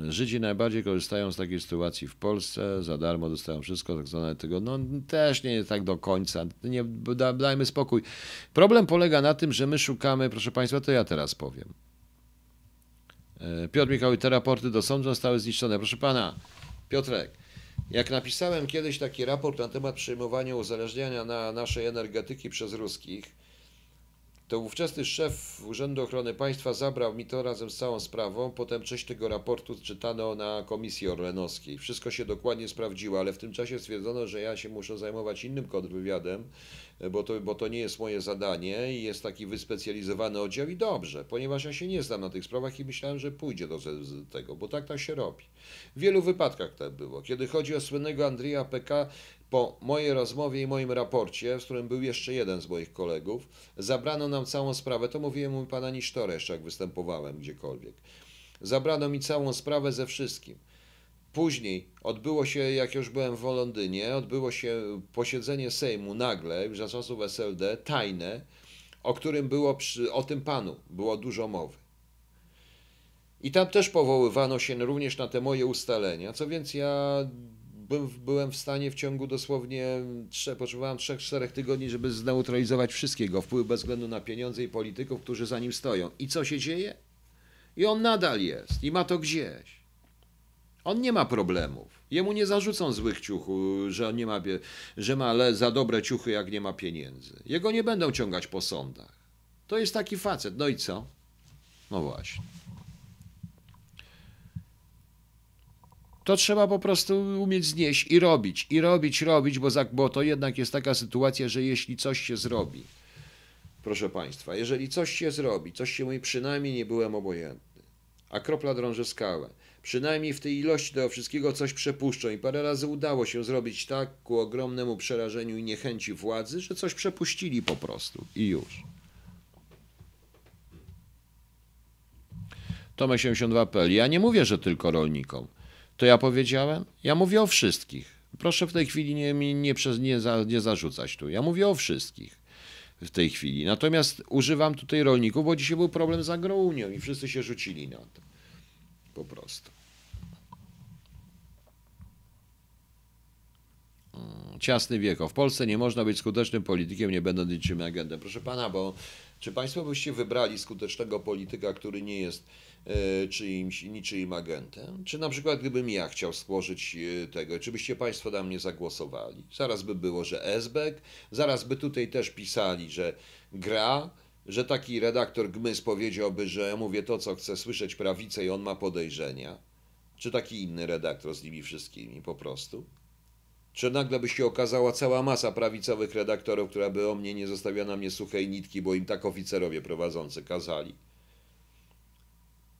Żydzi najbardziej korzystają z takiej sytuacji w Polsce, za darmo dostają wszystko, tak zwane tego, no też nie tak do końca, nie, da, dajmy spokój. Problem polega na tym, że my szukamy, proszę Państwa, to ja teraz powiem. E, Piotr Michał, te raporty do sądu zostały zniszczone. Proszę Pana, Piotrek, jak napisałem kiedyś taki raport na temat przejmowania uzależniania na naszej energetyki przez ruskich, to ówczesny szef Urzędu Ochrony Państwa zabrał mi to razem z całą sprawą. Potem część tego raportu czytano na Komisji Orlenowskiej. Wszystko się dokładnie sprawdziło, ale w tym czasie stwierdzono, że ja się muszę zajmować innym kontrwywiadem, bo to, bo to nie jest moje zadanie i jest taki wyspecjalizowany oddział i dobrze, ponieważ ja się nie znam na tych sprawach i myślałem, że pójdzie do tego, bo tak tak się robi. W wielu wypadkach tak było. Kiedy chodzi o słynnego Andrija PK, po mojej rozmowie i moim raporcie, w którym był jeszcze jeden z moich kolegów, zabrano nam całą sprawę. To mówiłem mu pana Nisztora jeszcze, jak występowałem gdziekolwiek. Zabrano mi całą sprawę ze wszystkim. Później odbyło się, jak już byłem w Londynie, odbyło się posiedzenie Sejmu nagle, za czasów SLD, tajne, o którym było przy, o tym panu było dużo mowy. I tam też powoływano się również na te moje ustalenia. Co więc ja byłem w stanie w ciągu dosłownie, trze, potrzebowałem 3-4 tygodni, żeby zneutralizować wszystkiego, wpływ bez względu na pieniądze i polityków, którzy za nim stoją. I co się dzieje? I on nadal jest i ma to gdzieś. On nie ma problemów. Jemu nie zarzucą złych ciuchów, że on nie ma, że ma za dobre ciuchy, jak nie ma pieniędzy. Jego nie będą ciągać po sądach. To jest taki facet. No i co? No właśnie. To trzeba po prostu umieć znieść i robić, i robić, robić, bo, za, bo to jednak jest taka sytuacja, że jeśli coś się zrobi, proszę Państwa, jeżeli coś się zrobi, coś się mówi, przynajmniej nie byłem obojętny, a kropla drąży skałę, przynajmniej w tej ilości tego wszystkiego coś przepuszczą i parę razy udało się zrobić tak ku ogromnemu przerażeniu i niechęci władzy, że coś przepuścili po prostu i już. Tomek 72.pl. Ja nie mówię, że tylko rolnikom. To ja powiedziałem? Ja mówię o wszystkich. Proszę w tej chwili nie, nie, nie, nie, za, nie zarzucać tu. Ja mówię o wszystkich w tej chwili. Natomiast używam tutaj rolników, bo dzisiaj był problem z agrounią i wszyscy się rzucili na to. Po prostu. Mm, ciasny wieko. W Polsce nie można być skutecznym politykiem, nie będąc niczym agentem. Proszę pana, bo czy państwo byście wybrali skutecznego polityka, który nie jest E, czyimś, niczyim agentem? Czy na przykład gdybym ja chciał stworzyć e, tego, czy byście Państwo na mnie zagłosowali? Zaraz by było, że Esbek, zaraz by tutaj też pisali, że gra, że taki redaktor Gmys powiedziałby, że mówię to, co chcę słyszeć prawicę i on ma podejrzenia. Czy taki inny redaktor z nimi wszystkimi po prostu? Czy nagle by się okazała cała masa prawicowych redaktorów, która by o mnie nie zostawiała na mnie suchej nitki, bo im tak oficerowie prowadzący kazali?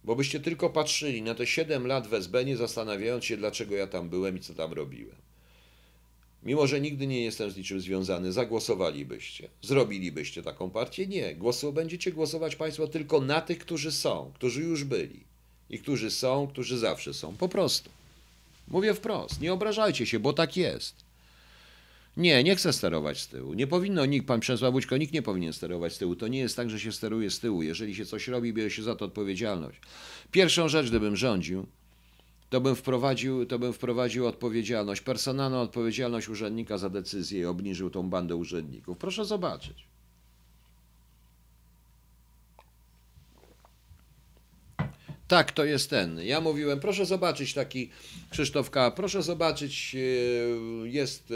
Bo byście tylko patrzyli na te 7 lat w SB, nie zastanawiając się, dlaczego ja tam byłem i co tam robiłem. Mimo, że nigdy nie jestem z niczym związany, zagłosowalibyście. Zrobilibyście taką partię? Nie. Głosu, będziecie głosować Państwo tylko na tych, którzy są, którzy już byli. I którzy są, którzy zawsze są. Po prostu. Mówię wprost. Nie obrażajcie się, bo tak jest. Nie, nie chcę sterować z tyłu. Nie powinno nikt, pan Przemysław Bućko, nikt nie powinien sterować z tyłu. To nie jest tak, że się steruje z tyłu. Jeżeli się coś robi, bierze się za to odpowiedzialność. Pierwszą rzecz, gdybym rządził, to bym wprowadził, to bym wprowadził odpowiedzialność, personalną odpowiedzialność urzędnika za decyzję i obniżył tą bandę urzędników. Proszę zobaczyć. Tak, to jest ten. Ja mówiłem, proszę zobaczyć taki Krzysztof K. Proszę zobaczyć, e, jest e,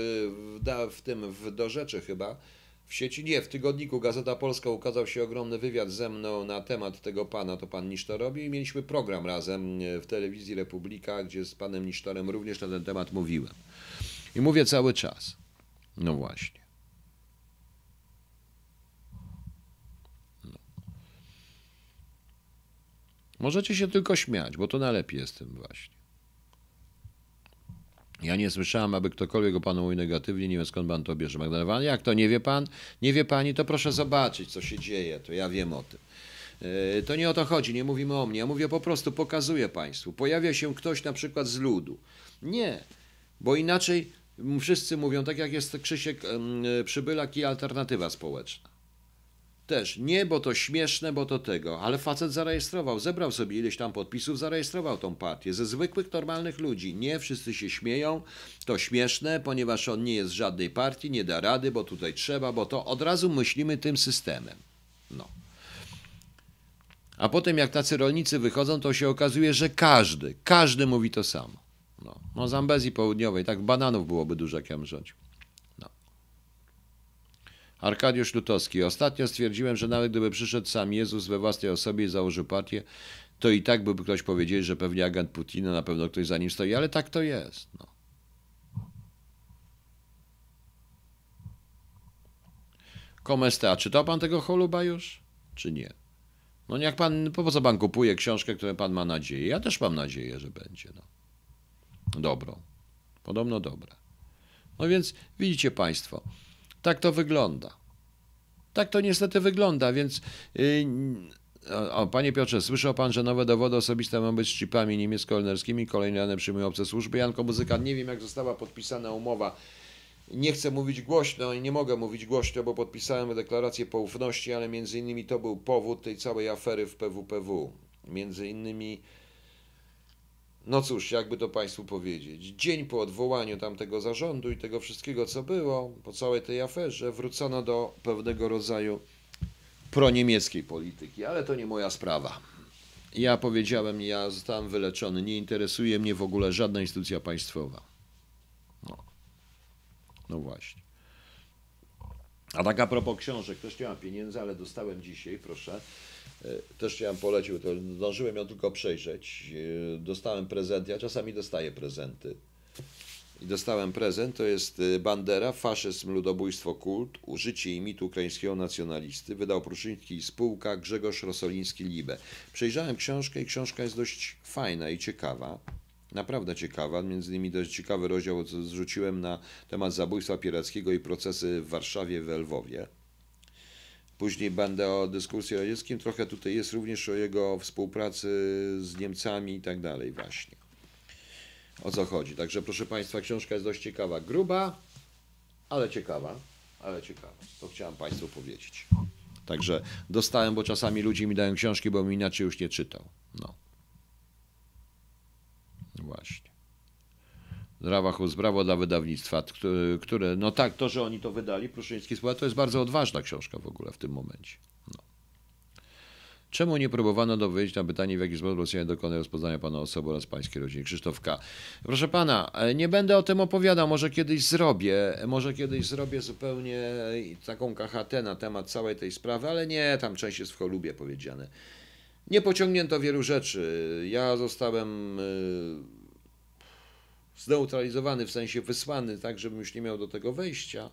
w, w tym w do rzeczy chyba. W sieci nie, w tygodniku Gazeta Polska ukazał się ogromny wywiad ze mną na temat tego pana, to pan Nisztor robi i mieliśmy program razem e, w telewizji Republika, gdzie z panem Nisztorem również na ten temat mówiłem. I mówię cały czas. No właśnie. Możecie się tylko śmiać, bo to najlepiej jest tym właśnie. Ja nie słyszałem, aby ktokolwiek o panu mówił negatywnie, nie wiem skąd pan to bierze. Magdalena, jak to nie wie pan? Nie wie pani, to proszę zobaczyć, co się dzieje, to ja wiem o tym. Yy, To nie o to chodzi, nie mówimy o mnie. Ja mówię po prostu, pokazuję państwu. Pojawia się ktoś na przykład z ludu. Nie, bo inaczej wszyscy mówią, tak jak jest Krzysiek em, Przybylak i Alternatywa Społeczna. Też nie, bo to śmieszne, bo to tego, ale facet zarejestrował, zebrał sobie ileś tam podpisów, zarejestrował tą partię ze zwykłych, normalnych ludzi. Nie, wszyscy się śmieją, to śmieszne, ponieważ on nie jest z żadnej partii, nie da rady, bo tutaj trzeba, bo to od razu myślimy tym systemem. No. A potem jak tacy rolnicy wychodzą, to się okazuje, że każdy, każdy mówi to samo. No, no Zambezji Południowej, tak bananów byłoby dużo, jak ja. Arkadiusz Lutowski. Ostatnio stwierdziłem, że nawet gdyby przyszedł sam Jezus we własnej osobie i założył partię, to i tak by ktoś powiedział, że pewnie agent Putina, na pewno ktoś za nim stoi, ale tak to jest. No. Komesta, czytał pan tego Holuba już? Czy nie? No jak pan, po co pan kupuje książkę, którą pan ma nadzieję? Ja też mam nadzieję, że będzie. No. Dobrą. Podobno dobra. No więc widzicie państwo, tak to wygląda. Tak to niestety wygląda, więc. Yy, o, panie Piotrze, słyszał pan, że nowe dowody osobiste mają być z chipami niemiecko-elnerskimi, kolejne dane przyjmują obce służby. Janko Muzyka, nie wiem jak została podpisana umowa. Nie chcę mówić głośno i nie mogę mówić głośno, bo podpisałem deklarację poufności, ale między innymi to był powód tej całej afery w PWPW. Między innymi, no cóż, jakby to Państwu powiedzieć, dzień po odwołaniu tamtego zarządu i tego wszystkiego, co było, po całej tej aferze, wrócono do pewnego rodzaju proniemieckiej polityki, ale to nie moja sprawa. Ja powiedziałem, ja zostałem wyleczony, nie interesuje mnie w ogóle żadna instytucja państwowa. No, no właśnie. A tak a propos książek, też nie mam pieniędzy, ale dostałem dzisiaj, proszę. E, Też chciałem polecił, to zdążyłem ją tylko przejrzeć. E, Dostałem prezent, ja czasami dostaję prezenty. I dostałem prezent, to jest y, Bandera, faszyzm, ludobójstwo, kult, użycie i mit ukraińskiego nacjonalisty. Wydał Pruszyński spółka Grzegorz Rosoliński Libe. Przejrzałem książkę i książka jest dość fajna i ciekawa. Naprawdę ciekawa, między innymi dość ciekawy rozdział co zrzuciłem na temat zabójstwa pirackiego i procesy w Warszawie, w Lwowie. Później będę o dyskusji radzieckim, trochę tutaj jest również o jego współpracy z Niemcami i tak dalej właśnie o co chodzi. Także proszę Państwa, książka jest dość ciekawa. Gruba, ale ciekawa. Ale ciekawa. To chciałem Państwu powiedzieć. Także dostałem, bo czasami ludzie mi dają książki, bo mi inaczej już nie czytał. No. Właśnie. Drawachus, brawo dla wydawnictwa, które, no tak, to, że oni to wydali, Pruszyński Spółka, to jest bardzo odważna książka w ogóle w tym momencie. No. Czemu nie próbowano dowiedzieć na pytanie, w jaki sposób Rosjanie dokonają rozpoznania pana osoby oraz pańskiej rodziny? Krzysztof K. Proszę pana, e, nie będę o tym opowiadał, może kiedyś zrobię, może kiedyś zrobię zupełnie taką KHT na temat całej tej sprawy, ale nie, tam część jest w cholubie powiedziane. Nie pociągnięto wielu rzeczy. Ja zostałem e, zneutralizowany, w sensie wysłany, tak żebym już nie miał do tego wejścia.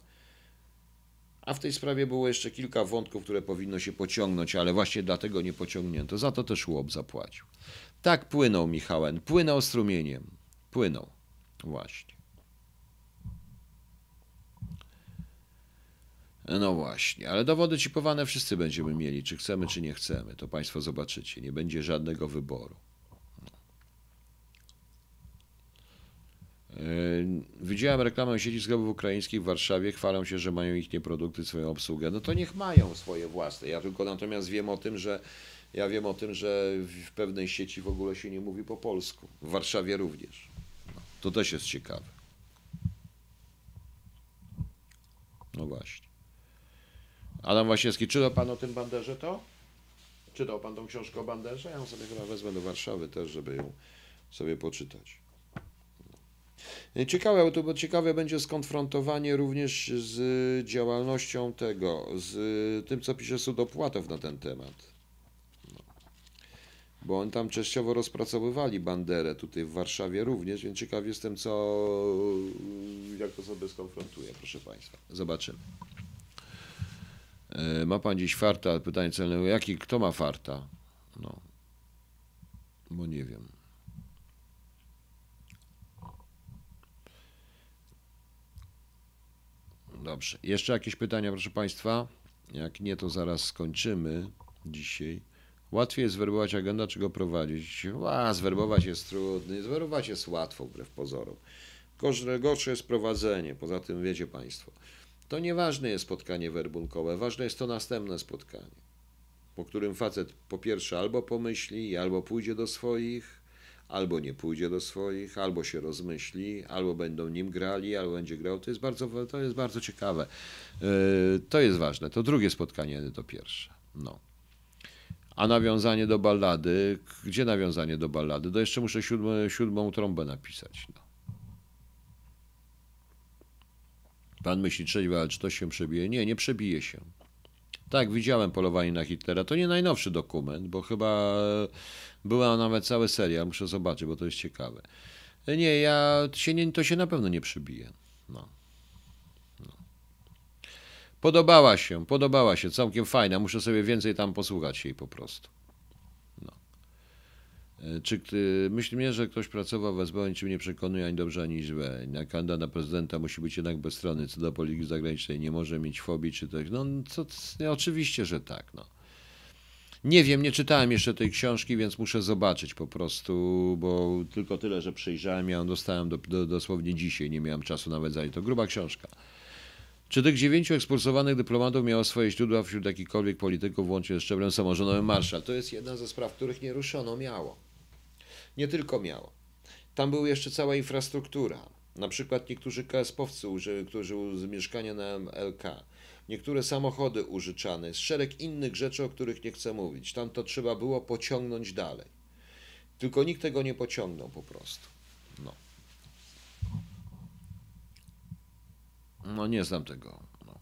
A w tej sprawie było jeszcze kilka wątków, które powinno się pociągnąć, ale właśnie dlatego nie pociągnięto. Za to też łop zapłacił. Tak płynął Michałem, płynął strumieniem. Płynął. Właśnie. No właśnie, ale dowody chipowane wszyscy będziemy mieli, czy chcemy, czy nie chcemy. To Państwo zobaczycie. Nie będzie żadnego wyboru. Widziałem reklamę sieci sklepów ukraińskich w Warszawie, chwalą się, że mają ich nie produkty, swoją obsługę. No to niech mają swoje własne. Ja tylko natomiast wiem o tym, że ja wiem o tym, że w pewnej sieci w ogóle się nie mówi po polsku. W Warszawie również. No, to też jest ciekawe. No właśnie. Adam Waśniewski, czytał Pan o tym banderze to? Czytał Pan tą książkę o banderze? Ja ją sobie chyba wezmę do Warszawy też, żeby ją sobie poczytać. Ciekawe, to bo ciekawe będzie skonfrontowanie również z działalnością tego, z tym, co pisze Sudopłatow na ten temat. No. Bo oni tam częściowo rozpracowywali Banderę tutaj w Warszawie również, więc ciekaw jestem, co, jak to sobie skonfrontuje, proszę Państwa. Zobaczymy. E, Ma Pan dziś farta? Pytanie celne, jaki, kto ma farta? No, bo nie wiem. Dobrze. Jeszcze jakieś pytania, proszę Państwa? Jak nie, to zaraz skończymy dzisiaj. Łatwiej jest werbować agenta, czy go prowadzić? A, zwerbować jest trudny, zwerbować jest łatwo, wbrew pozorom. Gorsze, gorsze jest prowadzenie, poza tym wiecie Państwo. To nieważne jest spotkanie werbunkowe, ważne jest to następne spotkanie, po którym facet po pierwsze albo pomyśli, albo pójdzie do swoich, albo nie pójdzie do swoich, albo się rozmyśli, albo będą nim grali, albo będzie grał. To jest bardzo, to jest bardzo ciekawe. Yy, To jest ważne. To drugie spotkanie, nie to pierwsze. No. A nawiązanie do ballady, gdzie nawiązanie do ballady? To jeszcze muszę siódmą, siódmą trąbę napisać. No. Pan myśli trzeźwo, ale czy to się przebije? Nie, nie przebije się. Tak, widziałem polowanie na Hitlera. To nie najnowszy dokument, bo chyba była nawet cały serial. Muszę zobaczyć, bo to jest ciekawe. Nie, ja się, nie, to się na pewno nie przebije. No. No. Podobała się, podobała się, całkiem fajna. Muszę sobie więcej tam posłuchać jej po prostu. No. E, Czy mnie, że ktoś pracował w SB, niczym nie przekonuje ani dobrze, ani źle. Na kandydat prezydenta musi być jednak bezstronny. Co do polityki zagranicznej, nie może mieć fobii czy coś. No, co, oczywiście, że tak. No. Nie wiem, nie czytałem jeszcze tej książki, więc muszę zobaczyć po prostu, bo tylko tyle, że przejrzałem, ja ją dostałem do, do, dosłownie dzisiaj, nie miałem czasu nawet zajść. To gruba książka. Czy tych dziewięciu ekspulsowanych dyplomatów miało swoje źródła wśród jakichkolwiek polityków, włącznie z szczeblem samorządowym Marszal? To jest jedna ze spraw, których nie ruszono. Miało. Nie tylko miało. Tam była jeszcze cała infrastruktura. Na przykład niektórzy KSP-owcy, którzy z mieszkania na MLK, niektóre samochody użyczane, szereg innych rzeczy, o których nie chcę mówić. Tam to trzeba było pociągnąć dalej. Tylko nikt tego nie pociągnął po prostu. No. No nie znam tego. No.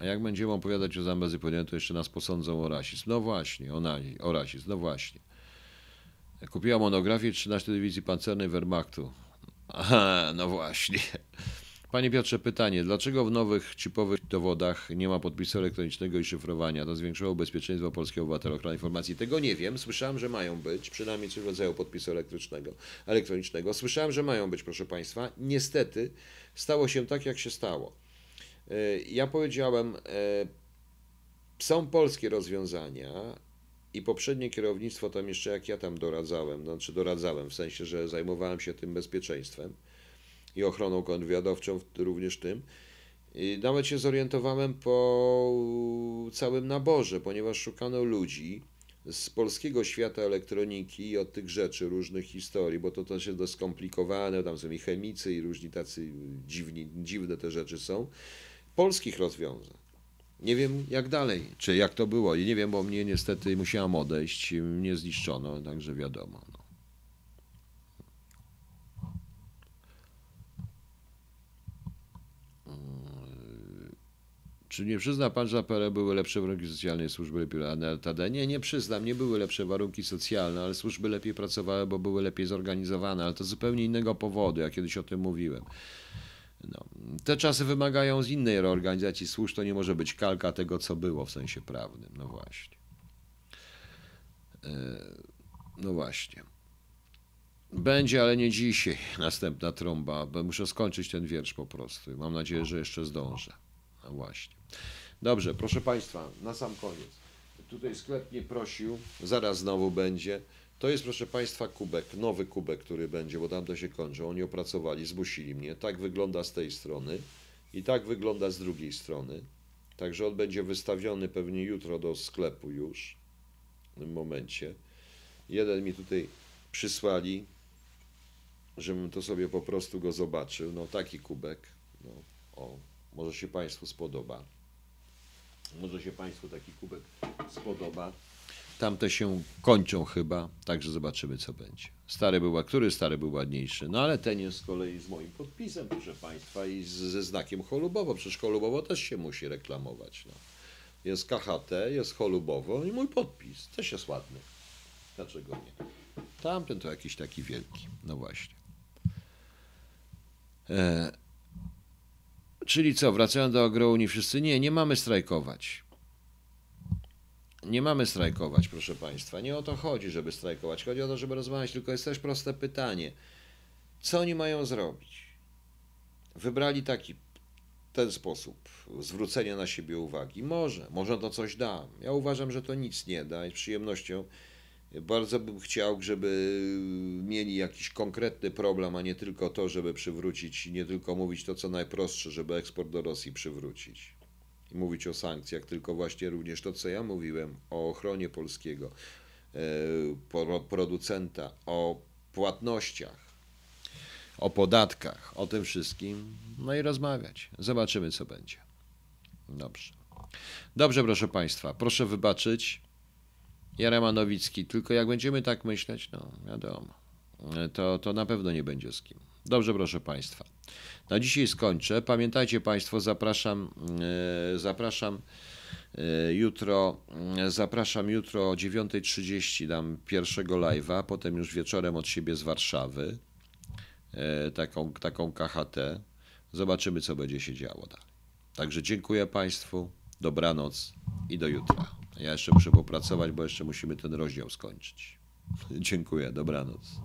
A jak będziemy opowiadać o Zambezy Podniemy, to jeszcze nas posądzą o rasizm. No właśnie, o, na, o rasizm, no właśnie. Kupiła monografię 13 Dywizji Pancernej Wehrmachtu. Aha, no właśnie. Panie Piotrze, pytanie. Dlaczego w nowych chipowych dowodach nie ma podpisu elektronicznego i szyfrowania? To zwiększyło bezpieczeństwo polskiego obywatela ochrony informacji. Tego nie wiem. Słyszałem, że mają być, przynajmniej coś w rodzaju podpisu elektrycznego, elektronicznego. Słyszałem, że mają być, proszę Państwa. Niestety stało się tak, jak się stało. E, Ja powiedziałem, e, są polskie rozwiązania i poprzednie kierownictwo tam jeszcze jak ja tam doradzałem, znaczy doradzałem w sensie, że zajmowałem się tym bezpieczeństwem i ochroną kontrwywiadowczą również tym. I nawet się zorientowałem po całym naborze, ponieważ szukano ludzi z polskiego świata elektroniki i od tych rzeczy, różnych historii, bo to też jest dość skomplikowane, tam są i chemicy i różni tacy dziwni, dziwne te rzeczy są, polskich rozwiązań. Nie wiem jak dalej, czy jak to było. I nie wiem, bo mnie niestety musiałam odejść, mnie zniszczono, także wiadomo. No. Mm, Czy nie przyzna pan, że APR były lepsze warunki socjalne służby lepiej LTD? Nie, nie przyznam, nie były lepsze warunki socjalne, ale służby lepiej pracowały, bo były lepiej zorganizowane, ale to zupełnie innego powodu, ja kiedyś o tym mówiłem. No, te czasy wymagają z innej reorganizacji służb, to nie może być kalka tego, co było w sensie prawnym. No właśnie. E, No właśnie. Będzie, ale nie dzisiaj. <laughs> Następna trąba. Bo Muszę skończyć ten wiersz po prostu. Mam nadzieję, że jeszcze zdążę. No właśnie. Dobrze, proszę Państwa, na sam koniec. Tutaj sklep mnie prosił, zaraz znowu będzie. To jest, proszę Państwa, kubek, nowy kubek, który będzie, bo tam to się kończy. Oni opracowali, zmusili mnie. Tak wygląda z tej strony i tak wygląda z drugiej strony. Także on będzie wystawiony pewnie jutro do sklepu już, w tym momencie. Jeden mi tutaj przysłali, żebym to sobie po prostu go zobaczył. No taki kubek. No, o, może się Państwu spodoba. Może się Państwu taki kubek spodoba. Tamte się kończą chyba, także zobaczymy co będzie. Stary był, który stary był ładniejszy? No ale ten jest z kolei z moim podpisem, proszę Państwa, i z, ze znakiem Cholubowo. Przecież Cholubowo też się musi reklamować. No. Jest KHT, jest Cholubowo i mój podpis. Też jest ładny. Dlaczego nie? Tamten to jakiś taki wielki. No właśnie. E, czyli co, wracając do agrounii wszyscy? Nie, nie mamy strajkować. Nie mamy strajkować, proszę Państwa. Nie o to chodzi, żeby strajkować. Chodzi o to, żeby rozmawiać, tylko jest też proste pytanie. Co oni mają zrobić? Wybrali taki ten sposób zwrócenia na siebie uwagi. Może, może to coś da. Ja uważam, że to nic nie da i z przyjemnością bardzo bym chciał, żeby mieli jakiś konkretny problem, a nie tylko to, żeby przywrócić, nie tylko mówić to, co najprostsze, żeby eksport do Rosji przywrócić. Mówić o sankcjach, tylko właśnie również to, co ja mówiłem, o ochronie polskiego e, pro- producenta, o płatnościach, o podatkach, o tym wszystkim, no i rozmawiać. Zobaczymy, co będzie. Dobrze. Dobrze, proszę Państwa, proszę wybaczyć. Jarema Nowicki, tylko jak będziemy tak myśleć, no wiadomo, to, to na pewno nie będzie z kim. Dobrze, proszę Państwa. Na dzisiaj skończę. Pamiętajcie Państwo, zapraszam, e, zapraszam e, jutro, e, zapraszam jutro o 9.30 dam pierwszego live'a, potem już wieczorem od siebie z Warszawy, taką, taką KHT. Zobaczymy, co będzie się działo dalej. Także dziękuję Państwu, dobranoc i do jutra. Ja jeszcze muszę popracować, bo jeszcze musimy ten rozdział skończyć. <laughs> Dziękuję, dobranoc.